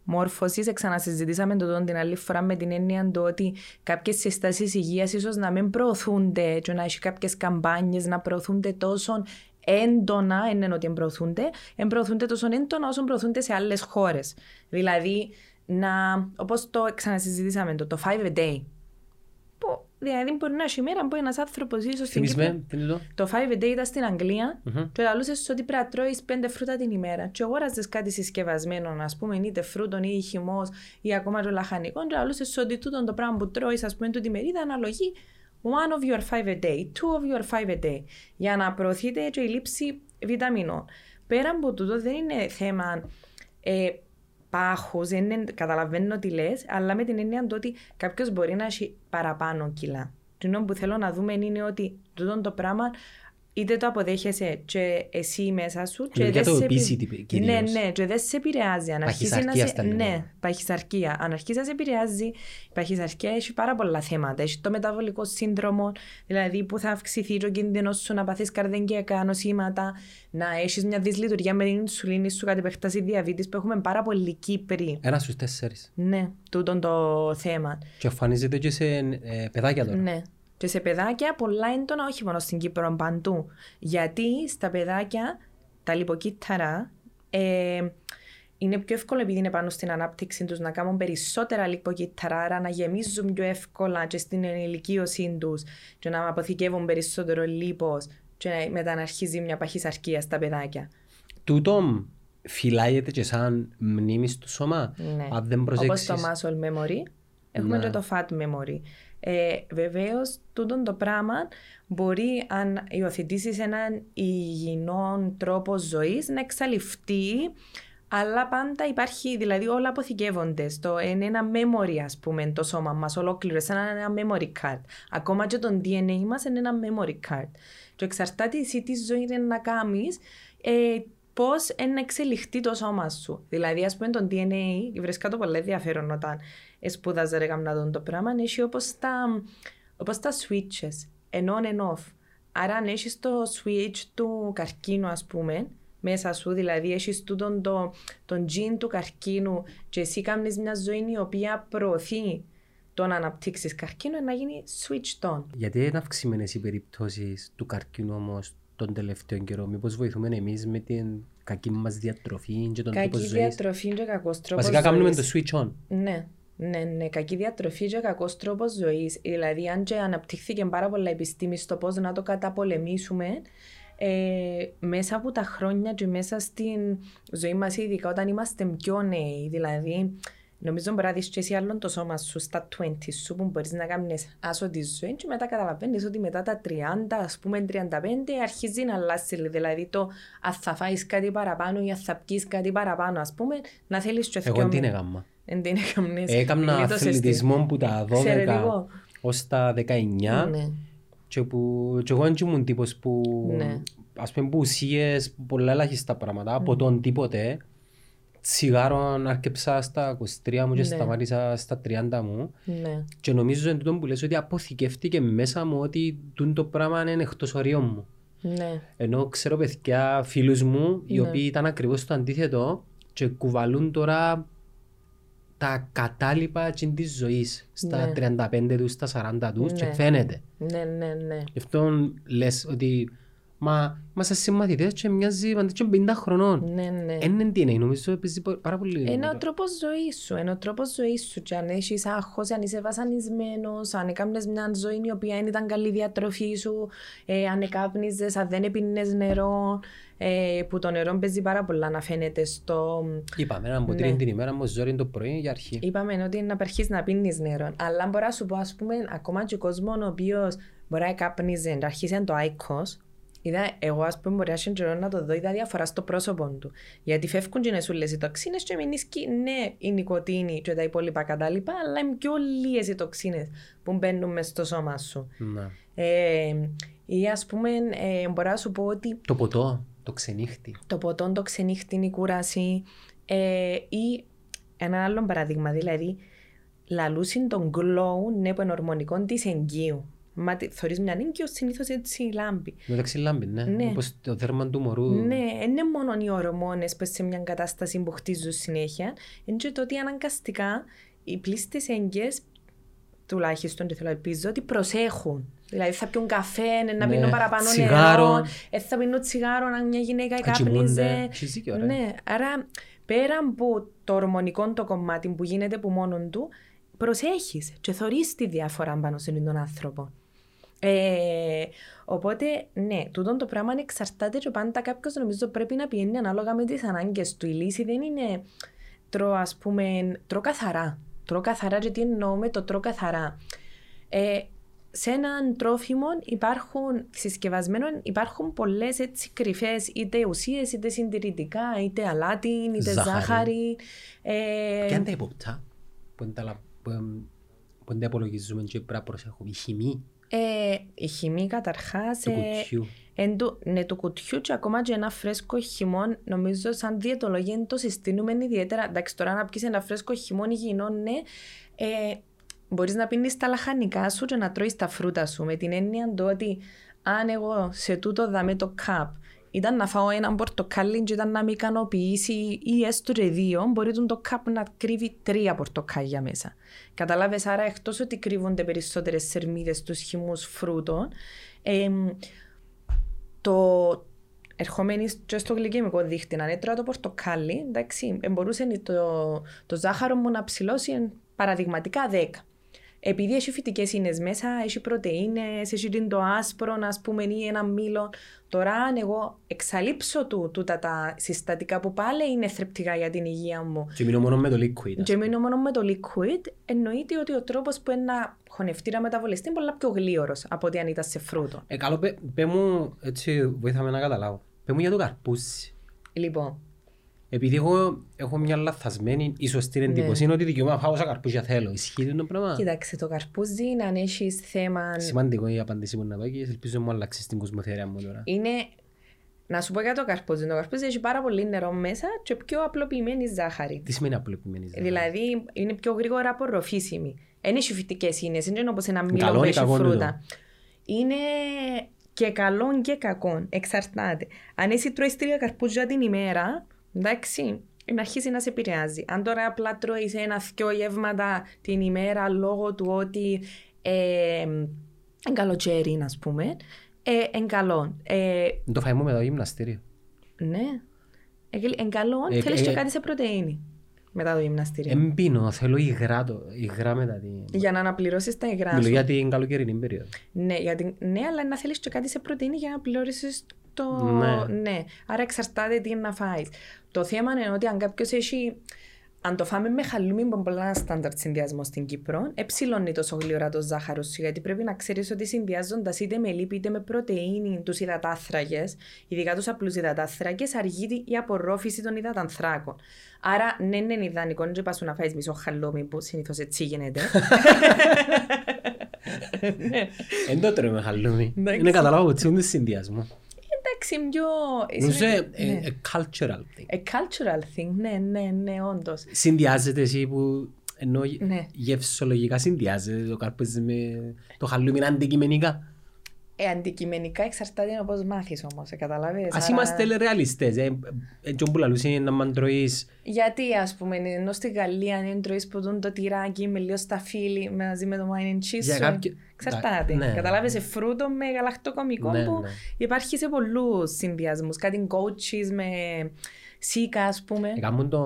Μόρφωσης, ξανασυζητήσαμε το τον την άλλη φορά με την έννοια του ότι κάποιες συστάσεις υγείας ίσως να μην προωθούνται και να έχει κάποιες καμπάνιες να προωθούνται τόσο έντονα, δεν είναι ότι εν προωθούνται, εν προωθούνται τόσο έντονα όσο προωθούνται σε άλλες χώρες. Δηλαδή, να, όπως το ξανασυζητήσαμε το, το 5 a day, που δηλαδή μπορεί να έχει ημέρα που ένας άνθρωπος ίσως στην Κύπρο... Θυμίσμε, τι είναι το; Το 5 a day ήταν στην Αγγλία Μμμ. και λαλούσες ότι πρέπει να τρώεις πέντε φρούτα την ημέρα. Και αγόραζες κάτι συσκευασμένο, ας πούμε, είτε φρούτον ή χυμός ή ακόμα το λαχανικό και λαλούσες ότι τούτο το πράγμα που τρώεις, ας πούμε, τούτη μερίδα αναλογεί one of your 5 a day, two of your 5 a day, για να προωθείται και η λήψη βιταμινών. Πέρα από τούτο δεν είναι θέμα ε, πάχους, δεν είναι, καταλαβαίνω τι λες, αλλά με την έννοια του ότι κάποιος μπορεί να έχει παραπάνω κιλά. Το που θέλω να δούμε είναι ότι τούτο το πράγμα είτε το αποδέχεσαι και εσύ μέσα σου και Μιλούμε για δεν το σε επι- obesity κυρίως. Ναι, ναι, και δεν σε επηρεάζει. Αν αρχίσεις να Παχυσαρκία σε... στα λέμε. Ναι, παχυσαρκία. Αν αρχίσεις να σε επηρεάζει, η παχυσαρκία έχει πάρα πολλά θέματα. Έχει το μεταβολικό σύνδρομο, δηλαδή που θα αυξηθεί το κίνδυνος σου να παθείς καρδιακά νοσήματα, να έχεις μια δυσλειτουργία με την ινσουλίνη σου κατ' επέκταση διαβήτης που έχουμε πάρα πολλοί Κύπροι. Ένας στους τέσσερις. Ναι, τούτον το θέμα. Και εμφανίζεται και σε ε, παιδάκια τώρα. Ναι. Και σε παιδάκια πολλά έντονα, όχι μόνο στην Κύπρο, παντού. Γιατί στα παιδάκια τα λιποκύτταρα ε, είναι πιο εύκολο επειδή είναι πάνω στην ανάπτυξη τους να κάνουν περισσότερα λιποκύτταρα, άρα να γεμίζουν πιο εύκολα και στην ενηλικίωσή τους και να αποθηκεύουν περισσότερο λίπος και να- μετά να αρχίζει μια παχυσαρκία στα παιδάκια. Τούτο φυλάγεται και σαν μνήμη στο σώμα. Ναι. Αν δεν Όπως προσέξεις. το muscle memory, έχουμε Ναι. και το fat memory. Ε, Βεβαίως, τούτο το πράγμα μπορεί, αν υιοθετήσεις έναν υγιεινό τρόπο ζωής, να εξαλειφθεί, αλλά πάντα υπάρχει, δηλαδή όλα αποθηκεύονται. Στο, είναι ένα memory, ας πούμε, το σώμα μας ολόκληρο, σαν ένα memory card. Ακόμα και το DNA μας είναι ένα memory card. Και εξαρτάται εσύ τι ζωή είναι να κάνεις, ε, πώς να εξελιχθεί το σώμα σου. Δηλαδή, ας πούμε, το DNA, βρίσκα το πολύ ενδιαφέρον όταν σπούδαζα ρε γαμνα τον το πράγμα, έχει όπως τα, όπως τα switches, εν on and off. Άρα, αν έχεις το switch του καρκίνου, ας πούμε, μέσα σου, δηλαδή έχεις τούτον το, τον gene του καρκίνου και εσύ κάνεις μια ζωή η οποία προωθεί το να αναπτύξεις καρκίνο να γίνει switched on. Γιατί είναι αυξημένες οι περιπτώσεις του καρκίνου όμως τον τελευταίο καιρό. Μήπως βοηθούμε εμείς με την κακή μας διατροφή και τον τρόπο Κακή ζωής; διατροφή και κακός τρόπος Βασικά κάνουμε ζωής. το switch on. Ναι, ναι, ναι. Κακή διατροφή και κακός τρόπος ζωής. Δηλαδή, αν και αναπτύχθηκε πάρα πολλά επιστήμη στο πώς να το καταπολεμήσουμε, ε, μέσα από τα χρόνια και μέσα στην ζωή μας, ειδικά όταν είμαστε πιο νέοι, δηλαδή. Νομίζω μπορεί να δεις και εσύ άλλον το σώμα σου στα 20 σου που μπορείς να κάνεις άσο τη ζωή και μετά καταλαβαίνεις ότι μετά τα 30, ας πούμε 35 αρχίζει να αλλάξει δηλαδή το αν θα φάεις κάτι παραπάνω ή αν θα πιείς κάτι παραπάνω ας πούμε να θέλεις και Εγώ δυο τι μήνες. έκανα. Εν την έκαμνες. Έκανα Γλίτωσες την. αθλητισμό που τα 12 Εξαιρετικό. ως τα 19 Ναι. και, που, και εγώ δεν ήμουν τύπος που Ναι. ας πούμε που ουσίες πολλά ελάχιστα πράγματα από τον τίποτε τσιγάρο άρκεψα στα 23 μου και Ναι. σταμάτησα στα 30 μου Ναι. και νομίζω εν τούτο που λες ότι αποθηκεύτηκε μέσα μου ότι τούτο το πράγμα είναι εκτός ορίων μου. Ναι. Ενώ ξέρω παιδιά, φίλους μου, οι Ναι. οποίοι ήταν ακριβώς το αντίθετο και κουβαλούν τώρα τα κατάλοιπα της ζωής στα Ναι. 35 τους, στα 40 τους και Ναι. φαίνεται. Ναι, ναι, ναι. Γι' αυτό λες ότι μα είμαστε συμμαθητές και μοιάζει πάντα και 50 χρονών. Ναι, ναι. Εν είναι DNA, νομίζω παίζει πο- πάρα πολύ. Είναι ο ρόλο. τρόπος ζωής σου. Είναι ο τρόπος ζωής σου. Και αν έχεις άγχος, αν είσαι βασανισμένος, αν έκαμε μια ζωή η οποία δεν ήταν καλή διατροφή σου, ε, αν εκάπνιζες, αν δεν έπινες νερό, ε, που το νερό παίζει πάρα πολλά να φαίνεται στο. Είπαμε έναν ποτήρι Ναι. την ημέρα μου ζόρι το πρωί για αρχή. Είπαμε ότι είναι να αρχίσει να πίνεις νερό. Αλλά μπορώ να σου πω, ας πούμε, ακόμα και ο κόσμος ο οποίος μπορεί να κάπνιζε, να αρχίσει το άικος, Είδα, εγώ ας πούμε μπορεί να έχει καιρό να το δω, είδα διαφορά στο πρόσωπο του. Γιατί φεύγουν και νεσούλες οι τοξίνες και μηνίσκει, ναι, η νοικοτήνη και τα υπόλοιπα κατάλοιπα, αλλά είναι πιο λίγες οι τοξίνες που μπαίνουν μες στο σώμα σου. Να. Ε, ή ας πούμε, ε, μπορώ να σου πω ότι Το ποτό, το ξενύχτη. το ποτό, το ξενύχτη, η κούραση ε, ή ένα άλλο παράδειγμα, δηλαδή λαλούσιν τον glow, ναι, που είναι ορμονικό της εγκύου. Μα τη- θωρείς μια έγκυο, συνήθως έτσι λάμπει. Μεταξύ λάμπη, ναι. Ναι. Όπως το δέρμα του μωρού. Ναι, δεν είναι μόνο οι ορμόνες που σε μια κατάσταση που χτίζουν συνέχεια, είναι και το ότι αναγκαστικά οι πλήστες έγκυες, τουλάχιστον και θέλω να ελπίζω, ότι προσέχουν. Δηλαδή θα πιούν καφέ, να Ναι, πίνουν παραπάνω τσιγάρο. νερό, ε, θα πίνουν τσιγάρο αν μια γυναίκα Θα κοιμούνται. κάπνιζε. Έχεις δίκιο, ρε. Ναι, άρα πέρα από το ορμονικό το κομμάτι που γίνεται από μόνον του, προσέχεις και θωρείς τη διάφορα πάνω σε τον άνθρωπο. Ε, οπότε, ναι, τούτο το πράγμα εξαρτάται και πάντα κάποιος νομίζω πρέπει να πηγαίνει ανάλογα με τις ανάγκες του. Η λύση δεν είναι τρώω, ας πούμε, τρώω καθαρά. Τρώω καθαρά, και τι εννοώ με το τρώω καθαρά. Ε, σε έναν τρόφιμο υπάρχουν συσκευασμένων υπάρχουν πολλές έτσι κρυφές είτε ουσίες είτε συντηρητικά είτε αλάτι είτε Ζάχαρη. ζάχαρη. Ε, Και αν τα υποπτά, που είναι τα λα- που, εμ, που δεν τα υπολογίζουμε και πρέπει να προσέχουμε; Η χημή Ε, η χυμή καταρχάς... Του ε, κουτιού. εν του, ναι, του κουτιού και ακόμα και ένα φρέσκο χυμόν, νομίζω σαν διαιτολόγια είναι το συστήνουμε ιδιαίτερα. Εντάξει, τώρα να πιεις ένα φρέσκο χυμόν υγιεινών, ναι, ε, μπορείς να πίνεις τα λαχανικά σου και να τρώεις τα φρούτα σου. Με την έννοια του ότι αν εγώ σε τούτο δαμε το καπ ήταν να φάω έναν πορτοκάλι και ήταν να με ικανοποιήσει ή έστω και δύο, μπορεί τον το καπ να κρύβει τρία πορτοκάλια μέσα. Καταλάβες, άρα εκτός ότι κρύβονται περισσότερες σερμίδες στους χυμούς φρούτων, εμ, το ερχόμενοι και στο γλυκαιμικό δίχτυ να έτρωα το πορτοκάλι, εντάξει, ε, μπορούσε το, το ζάχαρο μου να ψηλώσει εν, παραδειγματικά 10. Επειδή έχει φυτικές ίνες μέσα, έχει πρωτεΐνες, έχει την το άσπρο, ας πούμε, ή ένα μήλο. Τώρα, αν εγώ εξαλείψω του, τούτα τα συστατικά που πάλι είναι θρεπτικά για την υγεία μου Και μείνω μόνο με το liquid. ας και μείνω μόνο με το liquid, εννοείται ότι ο τρόπος που είναι να χωνευτεί να μεταβολιστεί είναι πολλά πιο γλίωρος από ότι αν ήταν σε φρούτο. Ε, καλό, πέ, πέ μου, έτσι βοήθαμε να καταλάβω. Πέ μου για το καρπούζι. Λοιπόν, Επειδή εγώ έχω μια λαθασμένη ή σωστή Ναι. εντύπωση είναι ότι δικαιούμαι να φάω όσα καρπούζια θέλω. Ισχύει το πράγμα; κοίταξε το καρπούζι, αν έχεις θέμα. Σημαντικό η απάντηση που να πω και ελπίζω μου αλλάξεις την κοσμοθερία μου τώρα. Είναι. Να σου πω για το καρπούζι. Το καρπούζι έχει πάρα πολύ νερό μέσα και πιο απλοποιημένη ζάχαρη. Τι σημαίνει απλοποιημένη ζάχαρη; Δηλαδή είναι πιο γρήγορα απορροφήσιμη. Δεν έχει φυτικές ίνες, δεν είναι όπως ένα μήλο Καλό που ή έχει κακό είναι φρούτα. Είναι και καλό και κακό. Εξαρτάται. Αν εσύ τρώεις τρία καρπούζια την ημέρα, εντάξει, να αρχίσει να σε επηρεάζει. Αν τώρα απλά τρώεις ένα-δυο γεύματα την ημέρα λόγω του ότι ε, είναι καλοκαίρι, α πούμε, ε, είναι καλό. Ε, Το φάει μου με το γυμναστήριο. ναι. Είναι καλό, Ε, θέλεις ε, και ε, κάτι σε πρωτεΐνη μετά το γυμναστήριο. Εμπίνω, θέλω υγρά, το, υγρά μετά τη... Για να αναπληρώσεις τα υγρά Μιλώ σου. για την καλοκαιρινή περίοδο. Ναι, γιατί, ναι, αλλά να θέλεις και κάτι σε πρωτεΐνη για να πληρώσεις το. Ναι. ναι. Άρα εξαρτάται τι είναι να φάεις. Το θέμα είναι ότι αν κάποιος έχει. Αν το φάμε με χαλούμι που είναι πολλά ένα στάνταρτ συνδυασμός στην Κύπρο, εψιλώνει τόσο γλυόρα το ζάχαρος σου, γιατί πρέπει να ξέρεις ότι συνδυάζοντας είτε με λίπη είτε με πρωτενη τους υδατάθρακε, ειδικά τους απλούς υδατάθρακε, αργεί η απορρόφηση των υδατανθράκων. Άρα, ναι, ναι, είναι ιδανικό, δεν πας να φάεις μισό χαλούμι που συνήθως έτσι γίνεται. Εν το τρώμε χαλούμι. Εντάξει. Είναι καταλάβω ότι είναι συνδυασμό. Εντάξει, πιο. Νομίζω Ναι. ε, ε, cultural thing. A cultural thing, ναι, ναι, ναι, όντως. Συνδυάζεται εσύ που ενώ Ναι. γευσολογικά συνδυάζεται το καρπούζι με το χαλούμι είναι αντικειμενικά. Ε, αντικειμενικά εξαρτάται από πώς μάθεις όμως, καταλάβεις. Ας είμαστε ρεαλιστές. ε, Έτσι που λαλούσε είναι να μαν τρώεις Γιατί, ας πούμε, ενώ στη Γαλλία αν τρώει που δουν το τυράκι με λίγο σταφύλι μαζί με το wine and cheese. Για σου, κάποιο- Εξαρτάται. Ναι. Καταλάβεις φρούτο με γαλακτοκομικό Ναι, που ναι. υπάρχει σε πολλούς συνδυασμούς. Κατσικίσιο με σύκα, ας πούμε. Έκαναν το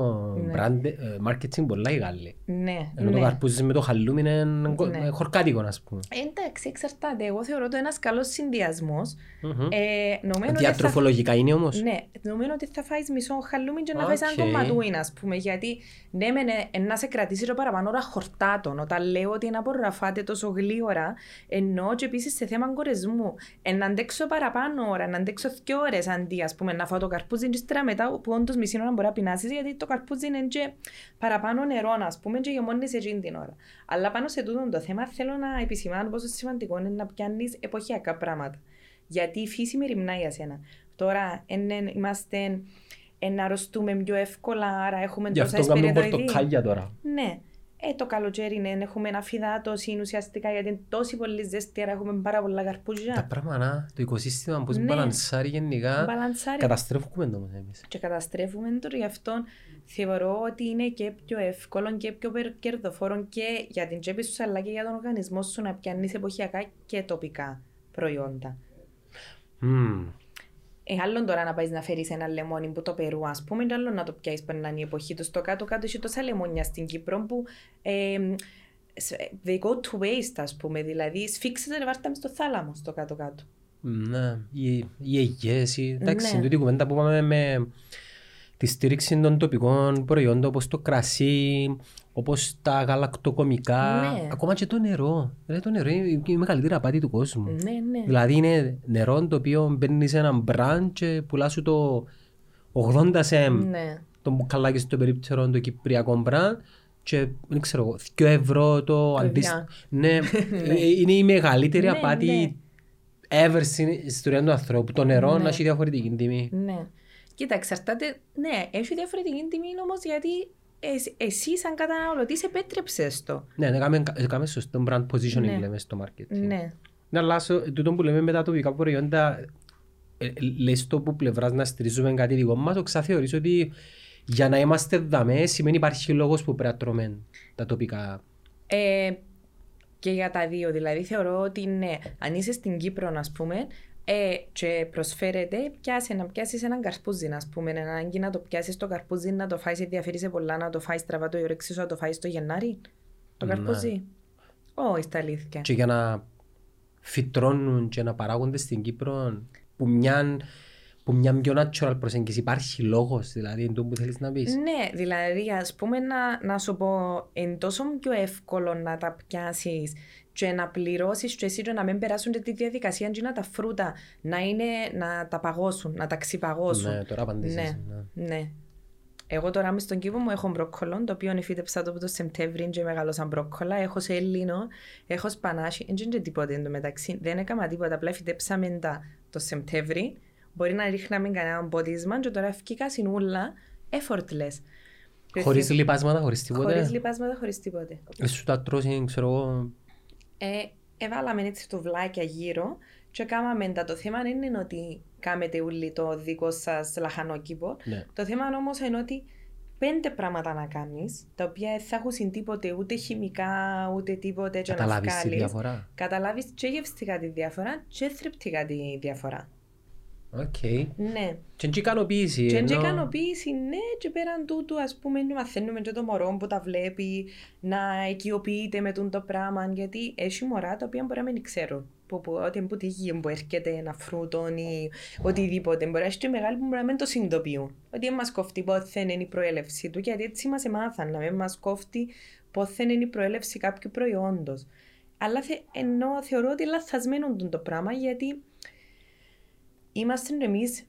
Ναι. brand ε, marketing πολλά οι Γάλλοι. Ναι, Ενώ το ναι. καρπούζι με το χαλούμι είναι Ναι. ε, χωρκάτικο, ας πούμε. Εντάξει, εξαρτάται. Εγώ θεωρώ ότι ένας καλός συνδυασμός. Μμμ. Ε, νομίζω ότι θα Διατροφολογικά είναι όμως. Ναι, νομίζω ότι θα φάεις μισό χαλούμι και να Οκ. φάεις ένα κομματούιν, ας πούμε. Γιατί ναι, μεν, ε, να σε κρατήσει το παραπάνω ώρα χορτάτον. Όταν λέω ότι να απορροφάται τόσο γλήορα, εννοώ και επίσης σε θέμα κορεσμού. Ε, να αντέξω παραπάνω ώρα, να αντέξω δύο ώρες αντί ας πούμε, να φάω το καρπούζι, και ύστερα μετά που όντω μισή ώρα μπορεί να πεινάσεις, γιατί το καρπούζι είναι και παραπάνω νερό, ας πούμε, και γεμώνεις σε εκείνη την ώρα. Αλλά πάνω σε τούτο το θέμα θέλω να επισημάνω πόσο σημαντικό είναι να πιάνεις εποχιακά πράγματα. Γιατί η φύση μεριμνάει για σένα. Τώρα εν, εν, είμαστε εν, να αρρωστούμε πιο εύκολα, άρα έχουμε Γι' αυτό τόσα κάνουμε εσπεριδοειδή. πορτοκάλια τώρα. Ναι. Ε, το καλοκαίρι είναι, έχουμε ένα φυδάτωση ουσιαστικά γιατί είναι τόση πολύ ζέστη, άρα έχουμε πάρα πολλά Τα καρπούζια. πράγματα, να, το οικοσύστημα πώς Ναι. μπαλανσάρει γενικά, Μπαλανσάρει. καταστρέφουμε το όμως εμείς. Και καταστρέφουμε το, γι' αυτό θεωρώ ότι είναι και πιο εύκολο και πιο περ- κερδοφόρο και για την τσέπη σου αλλά και για τον οργανισμό σου να πιάνεις εποχιακά και τοπικά προϊόντα. Μμμ. Ε, άλλον τώρα να πάεις να φέρεις ένα λεμόνι που το Περού, ας πούμε, και άλλο να το πιάσεις που είναι η εποχή τους. Στο κάτω-κάτω έχει τόσα λεμόνια στην Κύπρο που ε, σ- they go to waste, ας πούμε. Δηλαδή, σφίξτε τα βάρτα μες στο θάλαμο στο κάτω-κάτω. Ναι, οι, οι αιγές, οι- εντάξει, Ναι. τούτη η κουβέντα που είπαμε με τη στήριξη των τοπικών προϊόντων όπως το κρασί, όπως τα γαλακτοκομικά, Ναι. ακόμα και το νερό. Δηλαδή το νερό είναι η μεγαλύτερη απάτη του κόσμου. Ναι, ναι. Δηλαδή είναι νερό το οποίο μπαίνει σε έναν μπραντ και πουλάς σου το 80 σεμ Ναι. το μπουκαλάκι στο περίπτερο το κυπριακό μπραντ και δεν ξέρω εγώ, 2 ευρώ το αντίστοιχο. Ναι, Ναι. ε, είναι η μεγαλύτερη Ναι, απάτη ναι. ever στην ιστορία του ανθρώπου. Το νερό Ναι. να έχει διαφορετική τιμή. Ναι. Κοίτα, εξαρτάται. Ναι, έχει διαφορετική τιμή όμως γιατί εσύ, εσύ σαν καταναλωτής επέτρεψες το. Ναι, να κάνουμε- να κάνουμε σωστό brand positioning Ναι. λέμε στο marketing. Ναι. Να αλλάσω, τούτο που λέμε με τα τοπικά προϊόντα, ε, ε, λες το που πλευράς να στηρίζουμε κάτι δικό μας, το ξαθεωρείς ότι για να είμαστε δαμές σημαίνει υπάρχει λόγος που πρέπει να τρώμε τα τοπικά. Ε, και για τα δύο. Δηλαδή θεωρώ ότι ναι, αν είσαι στην Κύπρο, ας πούμε, ε, και προσφέρεται, πιάσε να πιάσεις έναν καρπούζι, α πούμε. Ένα ανάγκη να το πιάσεις το καρπούζι, να το φάεις, ενδιαφέρει σε πολλά, να το φάεις στραβά το όρεξι σου, να το φάεις το Γενάρη. Το Ναι. καρπούζι. Όχι, στα αλήθεια. Και για να φυτρώνουν και να παράγονται στην Κύπρο που μια, που μια πιο natural προσέγγιση υπάρχει λόγος, δηλαδή είναι το που θέλεις να πεις; Ναι, δηλαδή ας πούμε να, να σου πω είναι τόσο πιο εύκολο να τα πιάσεις και να πληρώσεις και εσύ και να μην περάσουν τη διαδικασία και να τα φρούτα να, είναι, να τα παγώσουν, να τα ξυπαγώσουν. Ναι, τώρα απαντήσεις. Ναι, ναι. ναι. Εγώ τώρα είμαι στον κήπο μου, έχω μπρόκκολο, το οποίο εφήτεψα το από το Σεπτέμβρη και μεγάλωσα μπρόκκολα. Έχω σε Ελλήνο, έχω σπανάσι, δεν είναι τίποτα εν τω μεταξύ. Δεν έκανα τίποτα, απλά φυτέψαμε τα το Σεπτέμβρη. Μπορεί να ρίχναμε κανένα ποτίσμα και τώρα ευκήκα συνούλα effortless. Χωρίς λιπάσματα, χωρίς τίποτε; Χωρίς λιπάσματα, χωρίς τίποτε. Ε, Σου τα τρώσει, ξέρω εγώ, Ε, έβαλαμε έτσι το βλάκια γύρω και κάναμε τα. Το θέμα δεν είναι ότι κάνετε όλοι το δικό σας λαχανόκηπο. ναι. Το θέμα όμως είναι ότι πέντε πράγματα να κάνεις, τα οποία δεν θα έχουν τίποτε ούτε χημικά ούτε τίποτε. Και να Καταλάβεις τη βγάλεις. διαφορά. Καταλάβεις και γευστικά τη διαφορά και θρεπτικά τη διαφορά. Οκ. Ναι. Και είναι ικανοποίηση. Και είναι ενώ- ικανοποίηση, ναι, και πέραν τούτου, ας πούμε, μαθαίνουμε και το μωρό που τα βλέπει να οικειοποιείται με τούτο το πράγμα, γιατί έχει μωρά τα οποία μπορεί να μην ξέρουν. Που, που, ότι από τη γη που έρχεται ένα φρούτο ή οτιδήποτε. Μπορεί να έχει και μεγάλοι που μπορεί να μην το συνειδητοποιούν. Ότι δεν μας κόφτει πότε είναι η προέλευση του, γιατί έτσι μας εμάθαν να μην μας κόφτει πότε είναι η προέλευση κάποιου προϊόντος. Αλλά θε, ενώ θεωρώ ότι λαθασμένο τούτο το πράγμα, γιατί είμαστε εμείς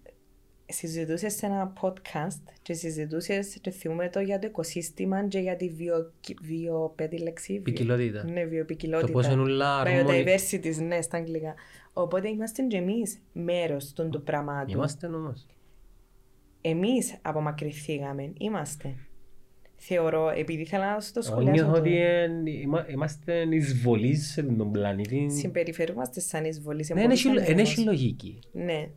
συζητούσες σε ένα podcast και συζητούσες και θυμούμε το για το οικοσύστημα και για τη βιο, βιοπέτη λέξη. βιο- Ποικιλότητα. Ναι, βιοπικιλότητα. Το πώς είναι όλα αρμόνι- Biodiversity, ναι, στα αγγλικά. Οπότε είμαστε και εμείς μέρος των του πραγμάτων. Είμαστε όμως. Εμείς απομακρυνθήκαμε. Είμαστε. Θεωρώ, επειδή ήθελα να σου το Εγώ σχολιάσω. νιώθω το- ότι εν- είμα- είμαστε εισβολείς σε τον πλανήτη. Συμπεριφερούμαστε σαν εισβολή σε Ναι, πολλούς δεν έχει- δεν ανέμους. έχει λογική. Ναι.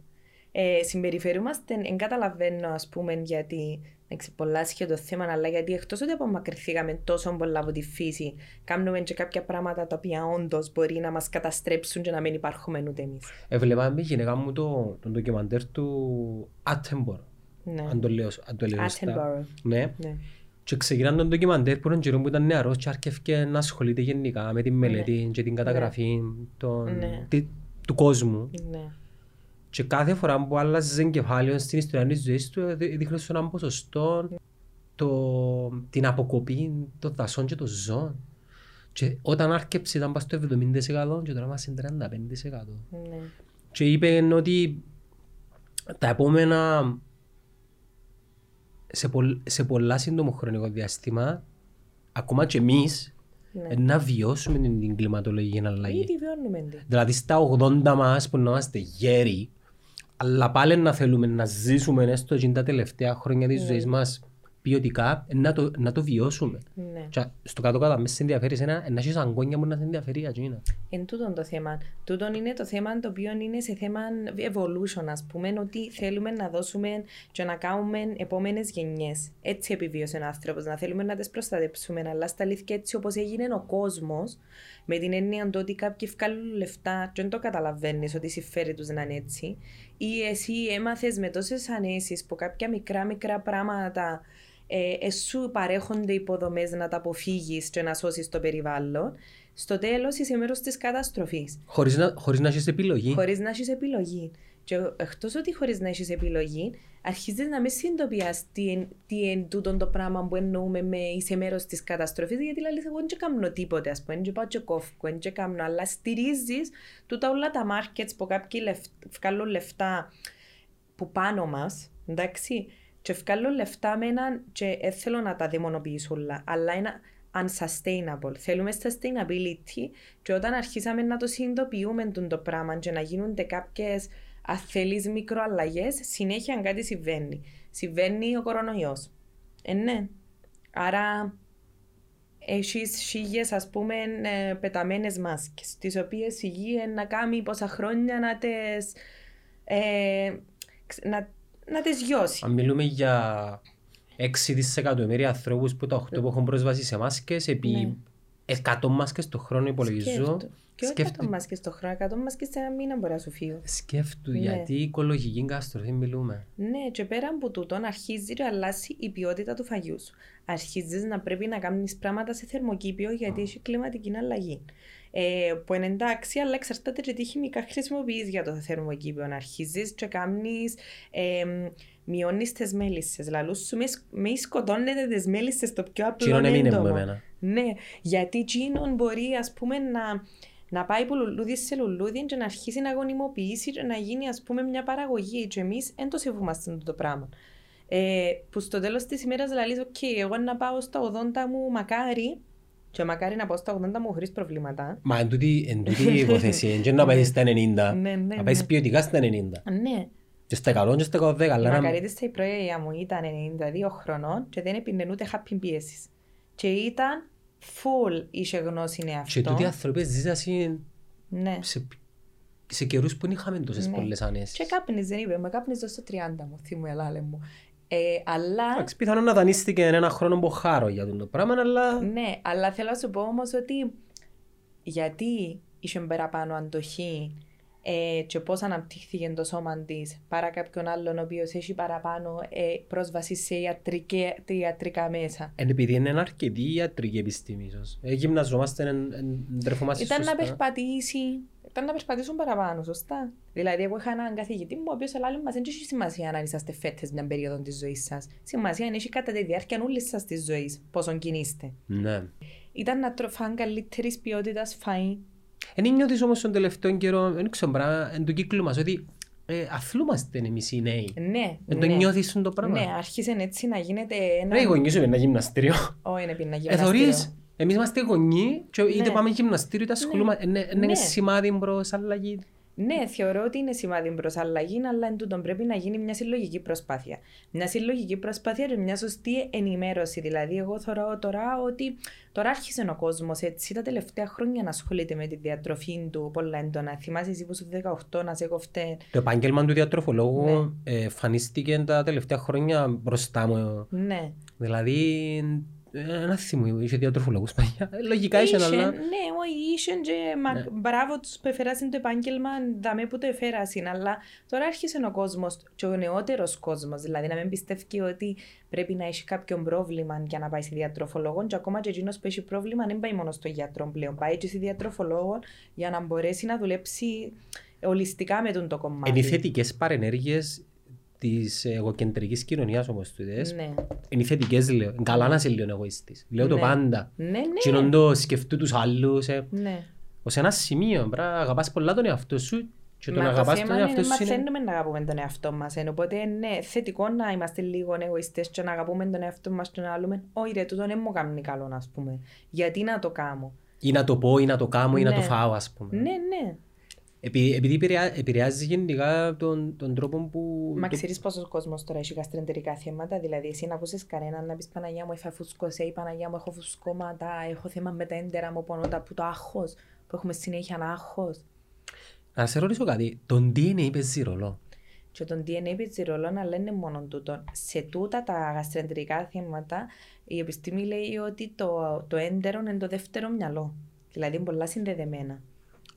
Ε, συμπεριφερούμαστε, δεν καταλαβαίνω ας πούμε γιατί εντάξει, πολλά σχεδόν θέμα, αλλά γιατί εκτός ότι απομακρυνθήκαμε τόσο πολλά από τη φύση, κάνουμε και κάποια πράγματα τα οποία όντως μπορεί να μας καταστρέψουν και να μην υπάρχουμε ούτε εμείς. Έβλεπα με η γυναίκα μου το, το ντοκιμαντέρ του Attenborough. Ναι. Αν το λέω, αν το λέω σωστά. Attenborough. Ναι. Ναι. Και ξεκινάνε τον ντοκιμαντέρ που τον καιρό που ήταν νεαρός και άρχευκε να ασχολείται γενικά με τη μελέτη και την καταγραφή των- Ναι. τη- του κόσμου. ναι. Και κάθε φορά που άλλαζε κεφάλαιο στην ιστορία της ζωής του, δι- δείχνει σε έναν ποσοστό το, την αποκοπή των δασών και των ζώων. Και όταν άρκεψε ήταν πάνω στο 70% και τώρα είμαστε 35%. ναι. Και είπε ότι τα επόμενα σε, πολλ, σε πολλά σύντομο χρονικό διάστημα ακόμα και εμείς ναι. να βιώσουμε την, την κλιματολογική αλλαγή. Ήδη βιώνουμε τη. Δηλαδή στα 80 μας που να είμαστε γέροι, αλλά πάλι να θέλουμε να ζήσουμε έστω και τα τελευταία χρόνια της ζωής μας ποιοτικά, ε, να το, να το βιώσουμε. Ναι. Και στο κάτω-κάτω, μέσα σε ενδιαφέρει εσένα, ε, να έχεις αγκόνια που να σε ενδιαφέρει εκείνα. Εν τούτον το θέμα. Τούτον είναι το θέμα το οποίο είναι σε θέμα evolution, ας πούμε, ότι θέλουμε να δώσουμε και να κάνουμε επόμενες γενιές. Έτσι επιβίωσε ο άνθρωπος, να θέλουμε να τις προστατέψουμε, αλλά στα αλήθεια έτσι όπως έγινε ο κόσμος, με την έννοια του ότι κάποιοι βγάλουν λεφτά και δεν το καταλαβαίνεις ότι συμφέρει τους να είναι έτσι, ή εσύ έμαθες με τόσες ανέσεις που κάποια μικρά μικρά πράγματα ε, ε, σου παρέχονται υποδομές να τα αποφύγεις και να σώσεις το περιβάλλον, στο τέλος είσαι μέρος της καταστροφής. Χωρίς να, χωρίς να έχεις επιλογή. Χωρίς να έχεις επιλογή. Και εκτός ότι χωρίς να έχεις επιλογή, αρχίζεις να μην συνειδητοποιάς τι είναι, τι είναι τούτο το πράγμα που εννοούμε με είσαι μέρος της καταστροφής, γιατί λέει εγώ δεν κάνω τίποτε, ας πούμε, δεν πάω και κόφκω, δεν κάνω, αλλά στηρίζεις τούτα όλα τα markets που κάποιοι λεφ, βγάλουν λεφτά που πάνω μας, εντάξει, και βγάλουν λεφτά με έναν, και δεν θέλω να τα δαιμονοποιήσω όλα, αλλά είναι unsustainable. Θέλουμε sustainability και όταν αρχίσαμε να το συνειδητοποιούμε τούτο το πράγμα και να γίνονται κάποιες αθελείς μικροαλλαγές, συνέχεια κάτι συμβαίνει. Συμβαίνει ο κορονοϊός. Ε, ναι. Άρα έχεις χίλιες ας πούμε ε, πεταμένες μάσκες, τις οποίες η γη ε, να κάνει πόσα χρόνια να τις, ε, ξ- να, να τις γιώσει. Αν μιλούμε για 6 δισεκατομμύρια ανθρώπους που τα 8 που έχουν πρόσβαση σε μάσκες επί Ναι. 100 μάσκες το χρόνο υπολογίζω. Σκέφτου. Και όχι Σκέφτου- 100 μάσκες το χρόνο, 100 μάσκες σε ένα μήνα μπορεί να σου φύγω. Σκέφτου Ναι. γιατί η οικολογική καταστροφή μιλούμε. Ναι, και πέρα από τούτο αρχίζει να αλλάσει η ποιότητα του φαγιού σου. Αρχίζεις να πρέπει να κάνεις πράγματα σε θερμοκήπιο γιατί έχει κλιματική αλλαγή. Ε, που είναι εντάξει, αλλά εξαρτάται και τι χημικά χρησιμοποιείς για το θερμοκήπιο. Να αρχίζεις και κάνεις. Ε, Μειώνεις τις μέλισσες. Λαλούς σου μη, σκ- μη σκοτώνετε τις μέλισσες στο πιο απλό Κοινό έμεινε μου έντομο. εμένα. Ναι, γιατί τσίνον μπορεί ας πούμε να, να πάει από λουλούδι σε λουλούδι και να αρχίσει να γονιμοποιήσει και να γίνει ας πούμε μια παραγωγή και εμείς δεν το σεβούμαστε το πράγμα. Ε, που στο τέλος της ημέρας λαλείς, οκ, εγώ να πάω στα 80 μου μακάρι και μακάρι να πάω στα 80 μου χωρίς προβλήματα. Μα εν τούτη, εν τούτη η υπόθεση, εν και να πάεις στα 90, Ναι, ναι, να πάεις ναι. ποιοτικά στα 90. Ναι, Και στα 100 και στα 110, η αλλά να... μακαρίτισσα η πρωία μου ήταν 92 χρονών και δεν έπινε ούτε χάπιν πίεσης. Και ήταν full είχε γνώση είναι Και αυτό. τούτοι οι άνθρωποι ζήσαν Ναι. σε, σε καιρούς που δεν είχαμε τόσες Ναι. πολλές Και ανέσεις. κάπνιζε, δεν είπε, με κάπνιζε στο 30 μου, θύμου ελάλε μου. Ε, αλλά, Εντάξει, πιθανόν να δανείστηκε ένα χρόνο που χάρω για τον το πράγμα, αλλά ναι, αλλά θέλω να σου πω όμως ότι γιατί είχε παραπάνω αντοχή ε, και πώς αναπτύχθηκε το σώμα της παρά κάποιον άλλον ο οποίος έχει παραπάνω ε, πρόσβαση σε ιατρική, ιατρικά μέσα. είναι επειδή είναι αρκετή η ιατρική επιστήμη ίσως. Ε, γυμναζόμαστε, εν- εν- τρεφόμαστε Ήταν να σωστά. περπατήσει, ήταν να περπατήσουν παραπάνω, σωστά. Δηλαδή, εγώ είχα έναν καθηγητή μου, ο οποίος λέει μας δεν έχει σημασία αν είσαστε φέτες μια περίοδο της ζωής σας. Σημασία είναι έχει κατά τη διάρκεια όλης σας της ζωής, πόσο κινείστε. Ναι. Ήταν να τροφάν καλύτερης ποιότητας φαΐ. Εν νιώθεις όμως τον τελευταίο καιρό, δεν ξέρω πράγμα, εν το κύκλο μας, ότι ε, αθλούμαστε εμείς οι νέοι. Ναι, Δεν το ναι. νιώθεις το πράγμα; Ναι, άρχισε έτσι να γίνεται ένα. Ρε, οι γονείς σου είναι ένα γυμναστήριο. Όχι, είναι πει να Ε, γυμναστήριο. θωρείς, εμείς είμαστε γονείς και είτε Ναι. πάμε γυμναστήριο είτε ασχολούμαστε. Είναι Ναι. είναι σημάδι προς αλλαγή. Ναι, θεωρώ ότι είναι σημάδι προς αλλαγή, αλλά εν τούτον πρέπει να γίνει μια συλλογική προσπάθεια. Μια συλλογική προσπάθεια και μια σωστή ενημέρωση. Δηλαδή, εγώ θεωρώ τώρα ότι τώρα άρχισε ο κόσμος έτσι τα τελευταία χρόνια να ασχολείται με τη διατροφή του πολλά έντονα. Θυμάσαι εσύ που σου 18 να σε κοφτέ. Το επάγγελμα του διατροφολόγου Ναι. ε, εμφανίστηκε τα τελευταία χρόνια μπροστά μου. Ναι. Δηλαδή, ε, ένα θυμό, είχε διατροφολόγους παλιά. Ε, Λογικά είχε, Είχε, αλλά... Ναι, όχι, είχε και μα, Ναι. μπράβο τους που εφεράσουν το επάγγελμα, δαμέ που το εφέρασαν, αλλά τώρα άρχισε ο κόσμος και ο νεότερος κόσμος, δηλαδή να μην πιστεύει ότι πρέπει να έχει κάποιο πρόβλημα για να πάει σε διατροφολόγο και ακόμα και εκείνος που έχει πρόβλημα δεν πάει μόνο στο γιατρό πλέον, πάει και σε διατροφολόγο για να μπορέσει να δουλέψει ολιστικά με τον το κομμάτι. Είναι οι θετικές παρενέργειες της εγωκεντρικής κοινωνίας όμως τούτες. Ναι. Είναι οι θετικές λέω. Είναι Καλά να είσαι λίγο εγωιστής. Λέω το Ναι. πάντα. Ναι, ναι. Κοινόν το σκεφτού τους άλλους. ε. ναι. Ως ένα σημείο, πρέπει να αγαπάς πολλά τον εαυτό σου και τον Μα το αγαπάς θέμα τον είναι εαυτό να σου είναι... μαθαίνουμε να αγαπούμε τον εαυτό μας. Εν, οπότε ναι, θετικό να είμαστε λίγο εγωιστές και να αγαπούμε τον εαυτό μας και να λέμε «Όχι ρε, τούτο δεν μου κάνει καλό, ας πούμε. Γιατί να το κάνω». Ή να το πω, ή να το κάνω, ή να Ναι. το φάω, ας πούμε. Ναι, ναι. Επει- Επειδή επηρεά- επηρεάζει γενικά τον, τον τρόπο που... Μα το- ξέρεις πόσος κόσμος τώρα έχει γαστρεντερικά θέματα, δηλαδή εσύ να ακούσεις κανέναν να πεις Παναγιά μου έφα φουσκωσέ ή Παναγιά μου έχω φουσκώματα, έχω θέμα με τα έντερα μου πονώ τα που το άγχος, που έχουμε συνέχεια άγχος. Να σε ρωτήσω κάτι, τον DNA παίζει ρόλο; Και τον DNA παίζει ρόλο να λένε μόνο τούτο. Σε τούτα τα γαστρεντερικά θέματα, η επιστήμη λέει ότι το, το έντερο είναι το δεύτερο μυαλό. Δηλαδή είναι πολλά συνδεδεμένα.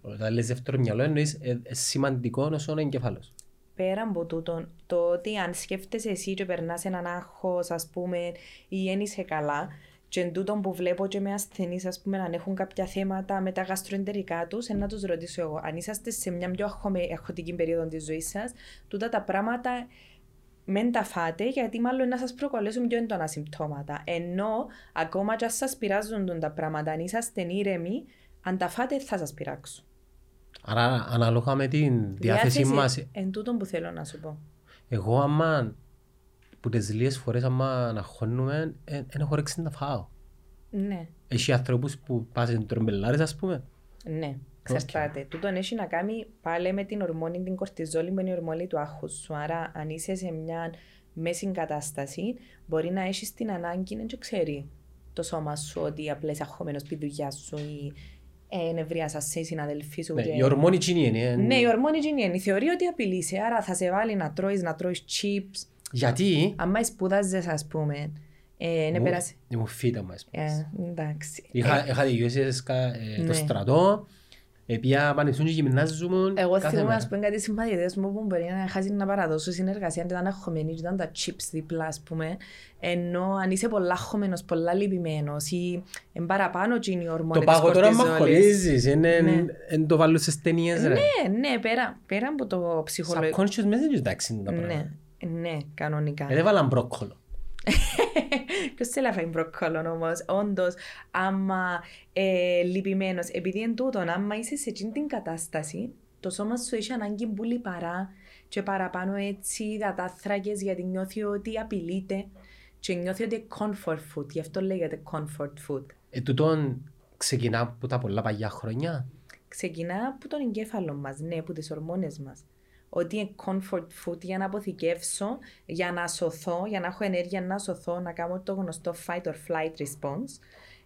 Όταν λες δεύτερο μυαλό εννοείς ε, ε, σημαντικό όσο ο εγκεφάλος. Πέρα από τούτο, το ότι αν σκέφτεσαι εσύ και περνάς έναν άγχος, ας πούμε, ή δεν είσαι καλά, και εν τούτον που βλέπω και με ασθενείς, ας πούμε, αν έχουν κάποια θέματα με τα γαστροεντερικά τους, ε, να τους ρωτήσω εγώ, αν είσαστε σε μια πιο αγχωμε- αγχωτική περίοδο της ζωής σας, τούτα τα πράγματα μεν τα φάτε, γιατί μάλλον να σας προκαλέσουν πιο έντονα συμπτώματα. Ενώ, ακόμα και αν σας πειράζουν τούτα τα πράγματα, αν είσαστε ήρεμοι, αν τα φάτε θα σας πειράξουν. Άρα ανάλογα με την διάθεση μας, Εν τούτον που θέλω να σου πω. εγώ άμα που τις λίγες φορές άμα αναχώνουμε, δεν έχω όρεξη να φάω. Ναι. Έχει άνθρωπους που πάσουν τρομπελάρες ας πούμε. Ναι, εξαρτάται. Τούτον έχει να κάνει πάλι με την ορμόνη, την κορτιζόλη που είναι η ορμόνη του άγχους σου. Άρα, αν είσαι σε μια μέση κατάσταση, μπορεί να έχεις την ανάγκη να ξέρει το σώμα σου ότι απλά είσαι αγχωμένος στη δουλειά σου ή ε, νευρίασα σε οι συναδελφοί σου. Ναι, και- η ορμόνη εκείνη είναι. Ναι, η ορμόνη εκείνη είναι. Θεωρεί ότι απειλείσαι, άρα θα σε βάλει να τρώεις, να τρώεις chips. Γιατί; Αν σπουδάζεις, ας πούμε, ε, ναι, Μου- πέρασε. Ήμουν φίτα μας. Ε, εντάξει. Είχα, είχα δικαιώσει σκα- ε, Ναι. το στρατό, επία πανεπιστήμιο και γυμνάζουμε. Εγώ κάθε θυμούμαι, μέρα. ας πούμε, κάτι συμμαθητές μου που μπορεί να χάσει να παραδώσω συνεργασία και ήταν αγχωμένοι και ήταν τα chips δίπλα, ας πούμε. Ενώ αν είσαι πολλά αγχωμένος, πολλά λυπημένος ή εν παραπάνω και είναι η ορμόνη Το της πάγο τώρα μα κορτιζόλης. χωρίζεις, είναι Ναι. εν το βάλω στις ταινίες ρε. Ναι, ναι, πέρα, πέρα από το ψυχολογικό. Subconscious messages εντάξει είναι τα Ναι, πράγματα. ναι, κανονικά. Ε, Δεν βάλαν μπρόκκολο. Ποιος θέλει να φάει μπροκκόλον όμως, όντως, άμα ε, λυπημένος, επειδή εν τούτον, άμα είσαι σε εκείνη την κατάσταση, το σώμα σου έχει ανάγκη που λιπαρά και παραπάνω έτσι υδατάθρακες γιατί νιώθει ότι απειλείται και νιώθει ότι είναι comfort food, γι' αυτό λέγεται comfort food. Ε, τούτον ξεκινά από τα πολλά παλιά χρόνια. Ξεκινά από τον εγκέφαλο μας, ναι, από τις ορμόνες μας. Ότι είναι comfort food για να αποθηκεύσω, για να σωθώ, για να έχω ενέργεια να σωθώ, να κάνω το γνωστό fight or flight response.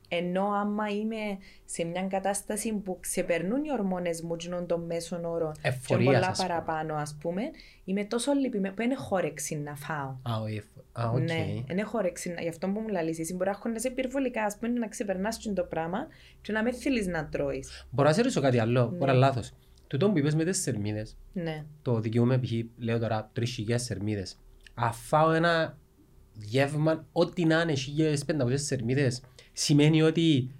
Ενώ άμα είμαι σε μια κατάσταση που ξεπερνούν οι ορμόνες μου γίνον των μέσων όρων και Εφορίας, πολλά ας πούμε. παραπάνω ας πούμε, είμαι τόσο λυπημένη που είναι χόρεξη να φάω. Α, ο εφ- α, οκ. Ναι, είναι η όρεξη. Γι' αυτό που μου λαλείς, εσύ μπορεί να χώνεσαι υπερβολικά, ας πούμε, να ξεπερνάς και το πράγμα και να μεν θέλεις να τρώεις. Μπορώ να σε ρωτήσω κάτι άλλο, Ναι. μπορεί να λάθος. Τούτο που είπες με τις θερμίδες, Ναι. το δικαιούμαι π.χ. λέω τώρα 3.000 θερμίδες. Αν φάω ένα γεύμα, ό,τι να είναι 1.500 θερμίδες, σημαίνει ότι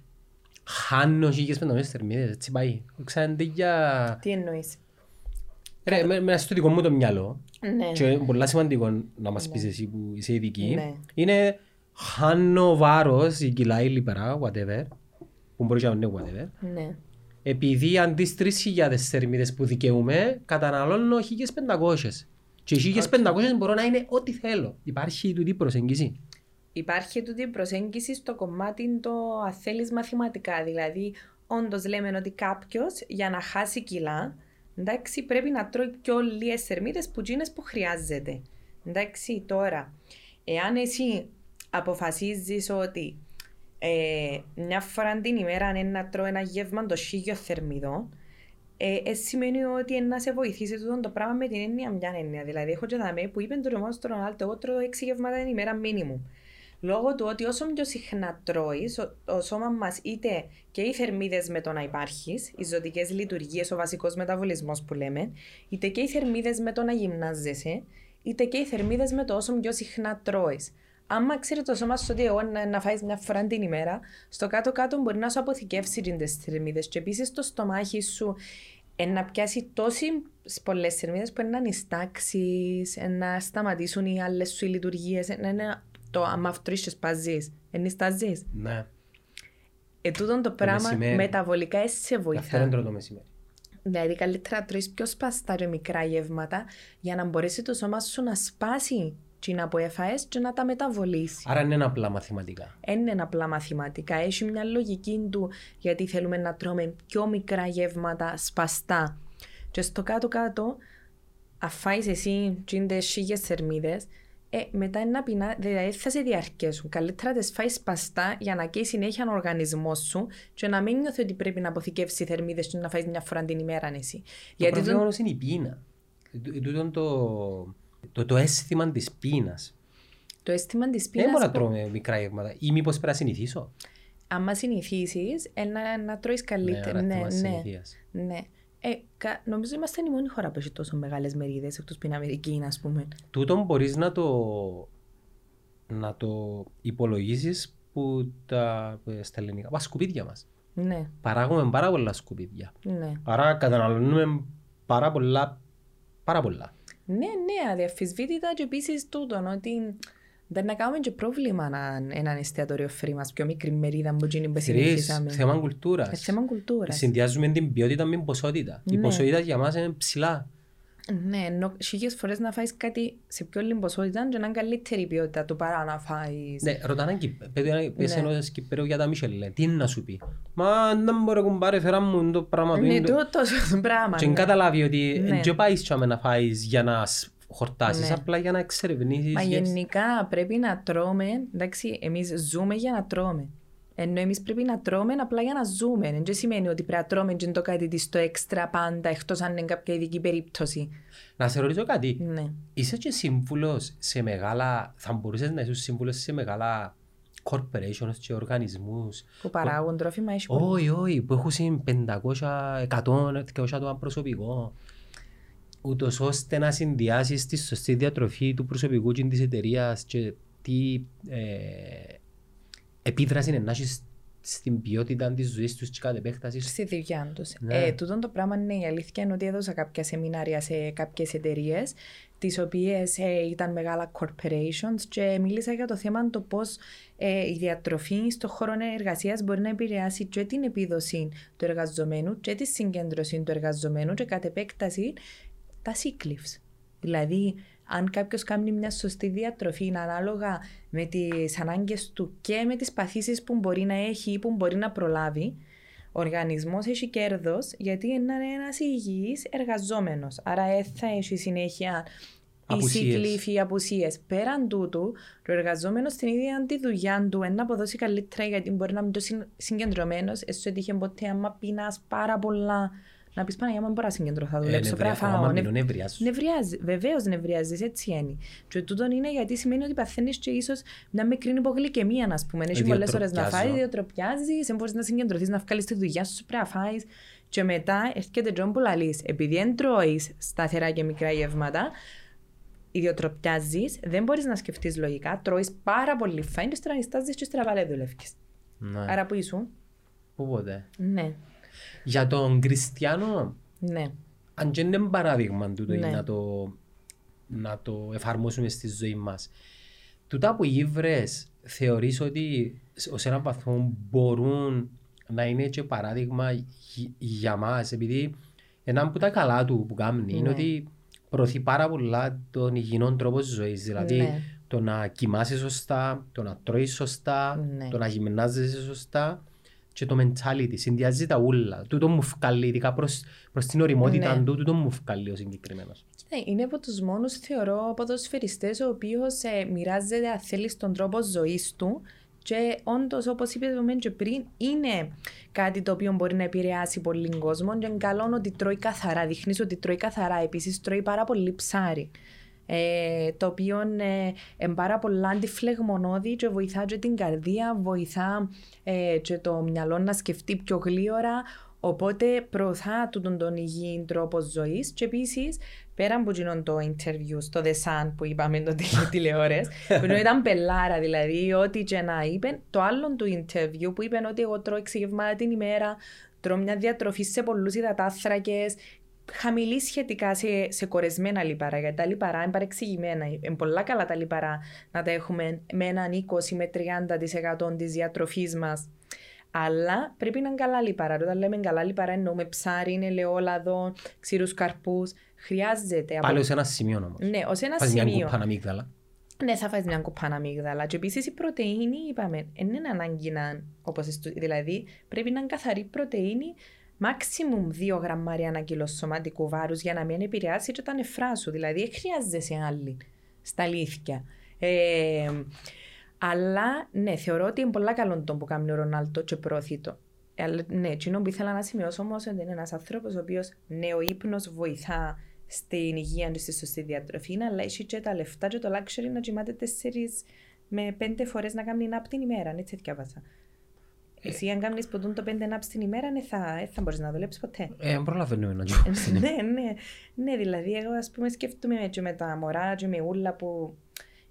χάνω 1.500 θερμίδες, έτσι πάει. Ξέρετε για... Τι εννοείς; Ρε, με, με στο δικό μου το μυαλό, Ναι. και είναι πολύ σημαντικό να μας πεις εσύ που είσαι ειδική, Ναι. είναι χάνω βάρος ή κιλά ή λιπαρά, whatever, που μπορεί να είναι whatever, Ναι. Επειδή αντί στις 3.000 θερμίδες που δικαιούμαι, καταναλώνω 1.500. Και οι 1.500 μπορώ να είναι ό,τι θέλω. Υπάρχει τούτη προσέγγιση. Υπάρχει τούτη η προσέγγιση στο κομμάτι το αν θέλεις μαθηματικά. Δηλαδή, όντως λέμε ότι κάποιος για να χάσει κιλά, εντάξει, πρέπει να τρώει πιο λίγες θερμίδες που τζίνες που χρειάζεται. Εντάξει, τώρα, εάν εσύ αποφασίζεις ότι ε, μια φορά την ημέρα αν είναι να τρώω ένα γεύμα το χίλιο θερμιδών, ε, ε, σημαίνει ότι είναι να σε βοηθήσει τούτο το πράγμα με την έννοια μια έννοια. Δηλαδή, έχω και δαμέ που είπε το ρεμό στον Ρονάλτο, εγώ τρώω 6 γεύματα την ημέρα μίνιμουμ. Λόγω του ότι όσο πιο συχνά τρώεις, το σώμα μας είτε και οι θερμίδες με το να υπάρχεις, οι ζωτικές λειτουργίες, ο βασικός μεταβολισμός που λέμε, είτε και οι θερμίδες με το να γυμνάζεσαι, είτε και οι θερμίδες με το όσο πιο συχνά τρώεις. Άμα ξέρει το σώμα σου ότι εγώ να, να φάεις μια φορά την ημέρα, στο κάτω-κάτω μπορεί να σου αποθηκεύσει τις θερμίδες. Και επίσης το στομάχι σου ε, να πιάσει τόσε πολλές θερμίδες που είναι να νηστάξει, να σταματήσουν οι άλλες σου λειτουργίες. Να είναι το άμα φτρίσει σπαζεί. Ενιστάζει. Ναι. Ε, τούτον το πράγμα μεσημέρι. μεταβολικά εσύ σε Αυτό βοηθά. είναι τρώω το μεσημέρι. Δηλαδή, καλύτερα να τρώεις πιο σπαστά και μικρά γεύματα για να μπορέσει το σώμα σου να σπάσει τσίνα που έφαες και να τα μεταβολήσει. Άρα είναι απλά μαθηματικά. Δεν είναι απλά μαθηματικά. Έχει μια λογική του γιατί θέλουμε να τρώμε πιο μικρά γεύματα σπαστά. Και στο κάτω-κάτω, αφάεις εσύ τσίντες χίλιες θερμίδες, ε, μετά είναι να πεινά, δηλαδή θα σε διαρκέσουν. Καλύτερα τις φάεις σπαστά για να καίει συνέχεια ο οργανισμός σου και να μην νιώθει ότι πρέπει να αποθηκεύσεις θερμίδες και να φάεις μια φορά την ημέρα αν εσύ. Το Γιατί πρόβλημα το- όμως είναι η πείνα. Ε, τού- τούτον το, το, το αίσθημα της πείνας. το αίσθημα της Δεν μπορώ να πείνας, τρώω μικρά γεύματα. Ή μήπως πρέπει να συνηθίσω; άμα συνηθίσεις, ε, να, να τρώεις καλύτερα. Ναι, Ναι, ναι, ναι. ναι. Ναι. Ε, κα, νομίζω είμαστε η μόνη χώρα που έχει τόσο μεγάλες μερίδες εκτός που είναι Αμερική, ας πούμε. Τούτον μπορείς να το, να το υπολογίσεις που τα, ε, στα ελληνικά, τα σκουπίδια μας. Ναι, Παράγουμε πάρα πολλά σκουπίδια. ναι. Άρα καταναλώνουμε πάρα πολλά, πάρα πολλά. Ναι, ναι, αδιαφυσβήτητα και επίσης τούτον ότι δεν να κάνουμε και πρόβλημα να έναν εστιατόριο free μας, πιο μικρή μερίδα που γίνει που Κυρίως συνηθίσαμε. θέμα Ε, κουλτούρας. θέμα κουλτούρας. Συνδυάζουμε την ποιότητα με την ποσότητα. Η Ναι. ποσότητα για μας είναι ψηλά. Ναι, ενώ χίλιες φορές να φάεις κάτι σε πιο λίγη ποσότητα και να είναι καλύτερη ποιότητα του παρά να φάεις. Ναι, ρωτάνε Κυπ- παιδί, ένα- πες Ναι. ενός Κυπρέου για τα Μισελέ. Τι είναι να σου πει; Μα δεν μπορώ κουμπάρε φέρα μου το πράγμα του. Ναι, είναι το- το τόσο πράγμα. Και ναι. καταλάβει ότι Ναι. δεν πάεις τσάμε να φάεις για να σ- χορτάσεις, Ναι. απλά για να εξερευνήσεις. Μα για- γενικά πρέπει να τρώμε, εντάξει, εμείς ζούμε για να τρώμε. Ενώ εμείς πρέπει να τρώμε απλά για να ζούμε. Δεν σημαίνει ότι πρέπει να τρώμε και το κάτι της το έξτρα πάντα, εκτός αν είναι κάποια ειδική περίπτωση. Να σε ρωτήσω κάτι. Ναι. Είσαι και σύμβουλος σε μεγάλα, θα μπορούσες να είσαι σύμβουλος σε μεγάλα corporations και οργανισμούς. Που παράγουν τρόφιμα, έχει πολύ. Όχι, όχι, που έχουν συν 500, 100, 200 άτομα προσωπικό. Ούτως ώστε να συνδυάσεις τη σωστή διατροφή του προσωπικού και της εταιρείας και τι ε, επίδραση είναι να έχεις στην ποιότητα της ζωής τους και κατ' επέκτασης. Στη δουλειά τους. Ναι. Ε, τούτον το πράγμα είναι η αλήθεια είναι ότι έδωσα κάποια σεμινάρια σε κάποιες εταιρείες, τις οποίες ήταν μεγάλα corporations και μίλησα για το θέμα το πώς η διατροφή στον χώρο εργασίας μπορεί να επηρεάσει και την επίδοση του εργαζομένου και τη συγκέντρωση του εργαζομένου και κατ' επέκταση τα sick leaves. Δηλαδή, αν κάποιος κάνει μια σωστή διατροφή είναι ανάλογα με τις ανάγκες του και με τις παθήσεις που μπορεί να έχει ή που μπορεί να προλάβει, ο οργανισμός έχει κέρδος γιατί είναι ένας υγιής εργαζόμενος. Άρα ε, θα έχει συνέχεια οι Απουσίες. sick leave ή απουσίες. Πέραν τούτου, ο εργαζόμενος στην ίδια τη δουλειά του να αποδώσει καλύτερα γιατί μπορεί να είναι πιο συγκεντρωμένος. Εσύ έτυχε ποτέ άμα πεινά πάρα πολλά. Να πεις Παναγία, μου μπορώ να συγκεντρωθώ, θα δουλέψω. Πρέπει να φάω. Άμα Ναι, μείνω νευριάζω. Νευριάζει, βεβαίως νευριάζεις, έτσι είναι. Και τούτον είναι γιατί σημαίνει ότι παθαίνεις και ίσως μια μικρή υπογλυκαιμία, α πούμε. Έχεις πολλές ώρες να Ιδιοτροπιάζω. φάεις, διοτροπιάζει, δεν μπορείς να συγκεντρωθείς, να βγάλεις τη δουλειά σου, πρέπει να φάεις. Και μετά έρχεται τζον που λαλείς, επειδή δεν τρώεις σταθερά και μικρά γεύματα, ιδιοτροπιάζεις, δεν μπορείς να σκεφτείς λογικά, τρώεις πάρα πολύ φάιν, και στρανιστάζει και στραβαλέ δουλεύεις. Ναι. Άρα που ήσουν; Πού ποτέ; Ναι, Για τον Κριστιανό, ναι. αν και είναι παράδειγμα τούτο Ναι. να, το, να το εφαρμόσουμε στη ζωή μας. Τούτα που γύβρες θεωρείς ότι ως έναν βαθμό μπορούν να είναι και παράδειγμα γι- για μας επειδή ένα από τα καλά του που κάνει είναι Ναι. ότι προωθεί πάρα πολλά τον υγιεινό τρόπο ζωής δηλαδή Ναι. το να κοιμάσαι σωστά, το να τρώεις σωστά, Ναι. το να γυμνάζεσαι σωστά και το mentality, συνδυάζει τα ούλα. Τούτο μου φκαλεί, ειδικά προς, προς την οριμότητα Ναι. του, τούτο μου φκαλεί ο συγκεκριμένος. Ναι, είναι από τους μόνους, θεωρώ, ποδοσφαιριστές ο οποίος ε, μοιράζεται, αν θέλεις, τον τρόπο ζωής του. Και όντως, όπως είπες και πριν, είναι κάτι το οποίο μπορεί να επηρεάσει πολύ κόσμο. Και είναι καλό ότι τρώει καθαρά. Δείχνεις ότι τρώει καθαρά. Επίσης, τρώει πάρα πολύ ψάρι. Ε, το οποίο ε, είναι πάρα πολλά αντιφλεγμονώδη και βοηθά και την καρδία, βοηθά ε, και το μυαλό να σκεφτεί πιο γλύωρα. Οπότε προωθά τούτον τον υγιή τρόπο ζωής. Και επίσης, πέρα από εκείνον το interview στο The Sun που είπαμε το τηλεόρες, που ενώ ήταν πελάρα δηλαδή, ό,τι και να είπε, το άλλο του interview που είπε ότι εγώ τρώω έξι γευμάτα την ημέρα, τρώω μια διατροφή σε πολλούς υδατάθρακες, χαμηλή σχετικά σε, σε κορεσμένα λιπαρά, γιατί τα λιπαρά είναι παρεξηγημένα. Είναι πολλά καλά τα λιπαρά να τα έχουμε με έναν 20 με 30% της διατροφής μας. Αλλά πρέπει να είναι καλά λιπαρά. Όταν λέμε καλά λιπαρά εννοούμε ψάρι, ελαιόλαδο, ξηρούς καρπούς. Χρειάζεται. από- Πάλι ως ένα σημείο όμως. Ναι, ως ένα Φας μια σημείο. κουπάνα αμύγδαλα. Ναι, θα φας μια κουπάνα αμύγδαλα. Και επίσης η πρωτεΐνη, είπαμε, δεν είναι ανάγκη να είναι όπως εστου- Δηλαδή, πρέπει να είναι καθαρή πρωτεΐνη maximum 2 γραμμάρια ανά κιλό σωματικού βάρους για να μην επηρεάσει και τα νεφρά σου. Δηλαδή, δεν χρειάζεσαι άλλη στα αλήθεια. Ε, αλλά, ναι, θεωρώ ότι είναι πολλά καλό το που κάνει ο Ρονάλτο και προωθεί το. Ε, αλλά, ναι, εκείνο που ήθελα να σημειώσω όμως ότι είναι ένας άνθρωπος ο οποίος ναι, ο ύπνος βοηθά στην υγεία του στη σωστή διατροφή, αλλά έχει και τα λεφτά και το luxury να κοιμάται τέσσερις με πέντε φορές να κάνει nap την ημέρα, έτσι διάβασα. Εσύ αν κάνεις ποτούν το πέντε naps την ημέρα, ναι, θα, ε, θα μπορείς να δουλέψεις ποτέ. Ε, δεν προλαβαίνουμε να κοιμάσαι. ναι, ναι, ναι, δηλαδή εγώ ας πούμε σκέφτομαι και με τα μωρά και με ούλα που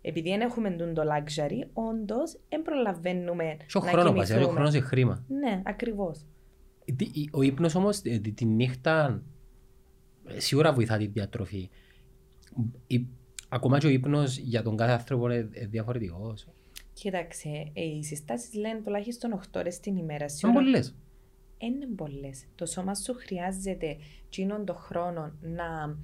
επειδή δεν έχουμε τούν το luxury, όντως δεν προλαβαίνουμε Και ο να χρόνο πας, ο κοιμηθούμε. χρόνος είναι χρήμα. Ναι, ακριβώς. Τι- Ο ύπνος όμως ε, τη, τη νύχτα ε, σίγουρα βοηθά τη διατροφή. Η- ακόμα και ο ύπνος για τον κάθε άνθρωπο είναι ε, διαφορετικός. Κοίταξε, ε, οι συστάσεις λένε τουλάχιστον 8 ώρες την ημέρα. Είναι Σίγουρα πολλές. είναι πολλές. Το σώμα σου χρειάζεται εκείνον τον χρόνο να,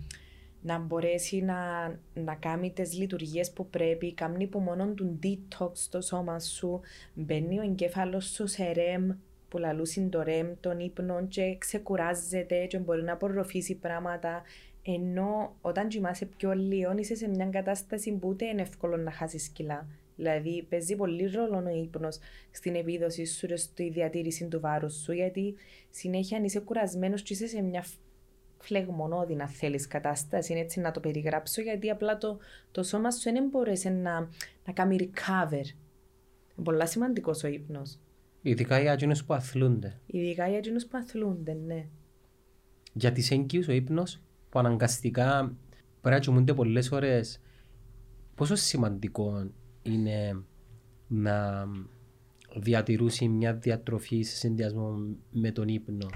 να μπορέσει να, να κάνει τις λειτουργίες που πρέπει, κάνει που μόνο του detox στο σώμα σου, μπαίνει ο εγκέφαλος σου σε REM, που λαλούσιν το REM, τον ύπνο και ξεκουράζεται και μπορεί να απορροφήσει πράγματα, ενώ όταν κοιμάσαι πιο λίγο είσαι σε μια κατάσταση που ούτε είναι εύκολο να χάσεις κιλά. Δηλαδή παίζει πολύ ρόλο ο ύπνος στην επίδοση σου και στη διατήρηση του βάρους σου, γιατί συνέχεια αν είσαι κουρασμένος και είσαι σε μια φλεγμονώδη, να θέλεις κατάσταση, είναι έτσι να το περιγράψω, γιατί απλά το, το σώμα σου δεν μπορέσει να, να κάνει recover. Είναι πολύ σημαντικός ο ύπνος. Ειδικά για εκείνους που αθλούνται. Ειδικά για εκείνους που αθλούνται, ναι. Για τις έγκυους ο ύπνος που αναγκαστικά πρέπει να κοιμούνται πολλές ώρες πόσο σημαντικό είναι να διατηρούσει μια διατροφή σε συνδυασμό με τον ύπνο.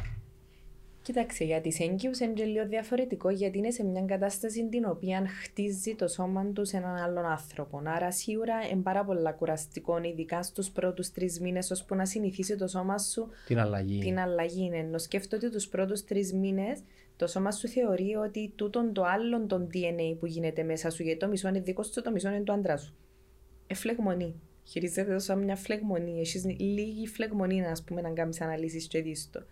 Κοίταξε, για τι έγκυου είναι και λίγο διαφορετικό γιατί είναι σε μια κατάσταση την οποία χτίζει το σώμα τους σε έναν άλλον άνθρωπο. Άρα, σίγουρα είναι πάρα πολύ κουραστικό, ειδικά στους πρώτους τρεις μήνες, ώσπου να συνηθίσει το σώμα σου Την αλλαγή. την αλλαγή. Ενώ σκέφτομαι ότι τους πρώτους τρεις μήνες το σώμα σου θεωρεί ότι τούτον το άλλο τον DNA που γίνεται μέσα σου, γιατί το μισό είναι δικό σου, το μισό είναι του άντρα σου. Ε, φλεγμονή. Χειρίζεται το σαν μια φλεγμονή. Έχεις λίγη φλεγμονή, ας πούμε, να κάνεις αναλύσεις και δεις το.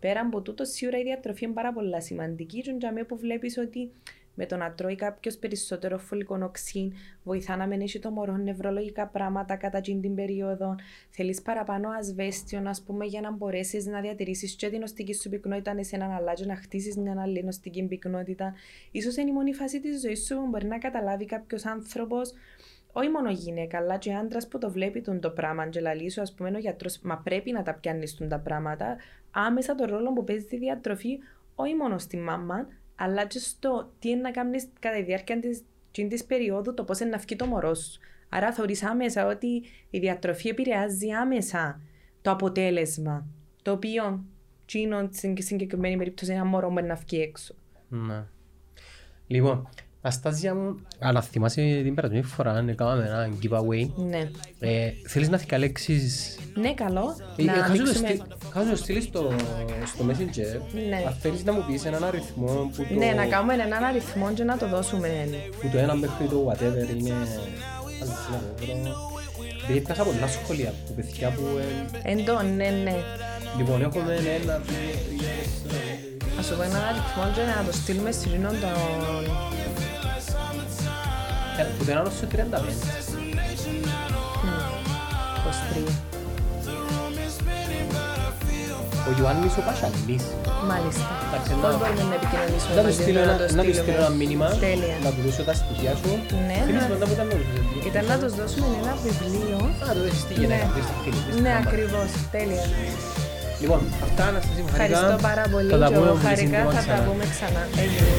Πέρα από τούτο, σίγουρα η διατροφή είναι πάρα πολύ σημαντική. Και για που βλέπεις ότι με το να τρώει κάποιος περισσότερο φωλικονοξίν, βοηθά να μην έχει το μωρό νευρολογικά πράγματα κατά εκείνη την περίοδο. Θέλεις παραπάνω ασβέστιο, ας πούμε, για να μπορέσεις να διατηρήσεις και την οστική σου πυκνότητα εσένα, αλλά και να χτίσεις μια άλλη νοστική πυκνότητα. σω είναι η μόνη φάση της ζωής σου που μπορεί να καταλάβει κάποιος άνθρωπος όχι μόνο γυναίκα, αλλά και άντρας που το βλέπει τον το πράγμα. Και λαλείς σου, ας πούμε, ο γιατρός, μα πρέπει να τα πιάνεις τα πράγματα. Άμεσα το ρόλο που παίζει τη διατροφή, όχι μόνο στη μάμα, αλλά και στο τι είναι να κάνεις κατά τη διάρκεια της της περίοδου, το πώς είναι να βγει το μωρό σου. Άρα θεωρείς άμεσα ότι η διατροφή επηρεάζει άμεσα το αποτέλεσμα. Το οποίο, τσίνο, στην συγκεκριμένη περίπτωση, ένα μωρό μπορεί να βγει έξω. Ναι. Λοιπόν, Αστάζια μου, αλλά θυμάσαι την περασμένη φορά, έκαναμε ένα giveaway. Ναι. Ε, θέλεις να θυκαλέξεις... Ναι, καλό. Ε, να ε, χάζω το ανοίξουμε... στείλ- χάζω το στείλεις στο, στο Messenger. Ναι. Αν θέλεις να μου πεις έναν αριθμό που το, Ναι, να κάνουμε έναν αριθμό και να το δώσουμε. που το ένα μέχρι το whatever είναι... αλήθεια, να βρω. Δηλαδή έπιασα πολλά σχόλια από παιδιά που... ε, Εντό, ναι, ναι. Λοιπόν, έχουμε ένα, δύο, τρία, τέσσερα, Ας σου πω έναν αριθμό και να το στείλουμε στη Ρήνο τον... ε, που το ένα στο 35. 23. Ο Ιωάννης ο Πασαλής. Μάλιστα. Εντάξει, Πώς να- μπορούμε να επικοινωνήσουμε Να τους μαζί στείλω του, ένα, το να τους στείλουμε. στείλω ένα μήνυμα, Τέλεια. να τους δώσω τα στοιχεία σου. Ναι, Θέλεις να- μετά που ήταν να τους δώσεις. Ήταν να τους δώσουμε ένα βιβλίο. Α, το δώσεις στη γυναίκα, Ναι. δώσεις στη φίλη, δώσεις στη Ναι, μαμά. ακριβώς. Τέλεια. Λοιπόν, αυτά να σας Ευχαριστώ πάρα πολύ Θα τα και πούμε εγώ πολύ χαρικά σύντομα θα τα ξανά. πούμε ξανά. Έγινε.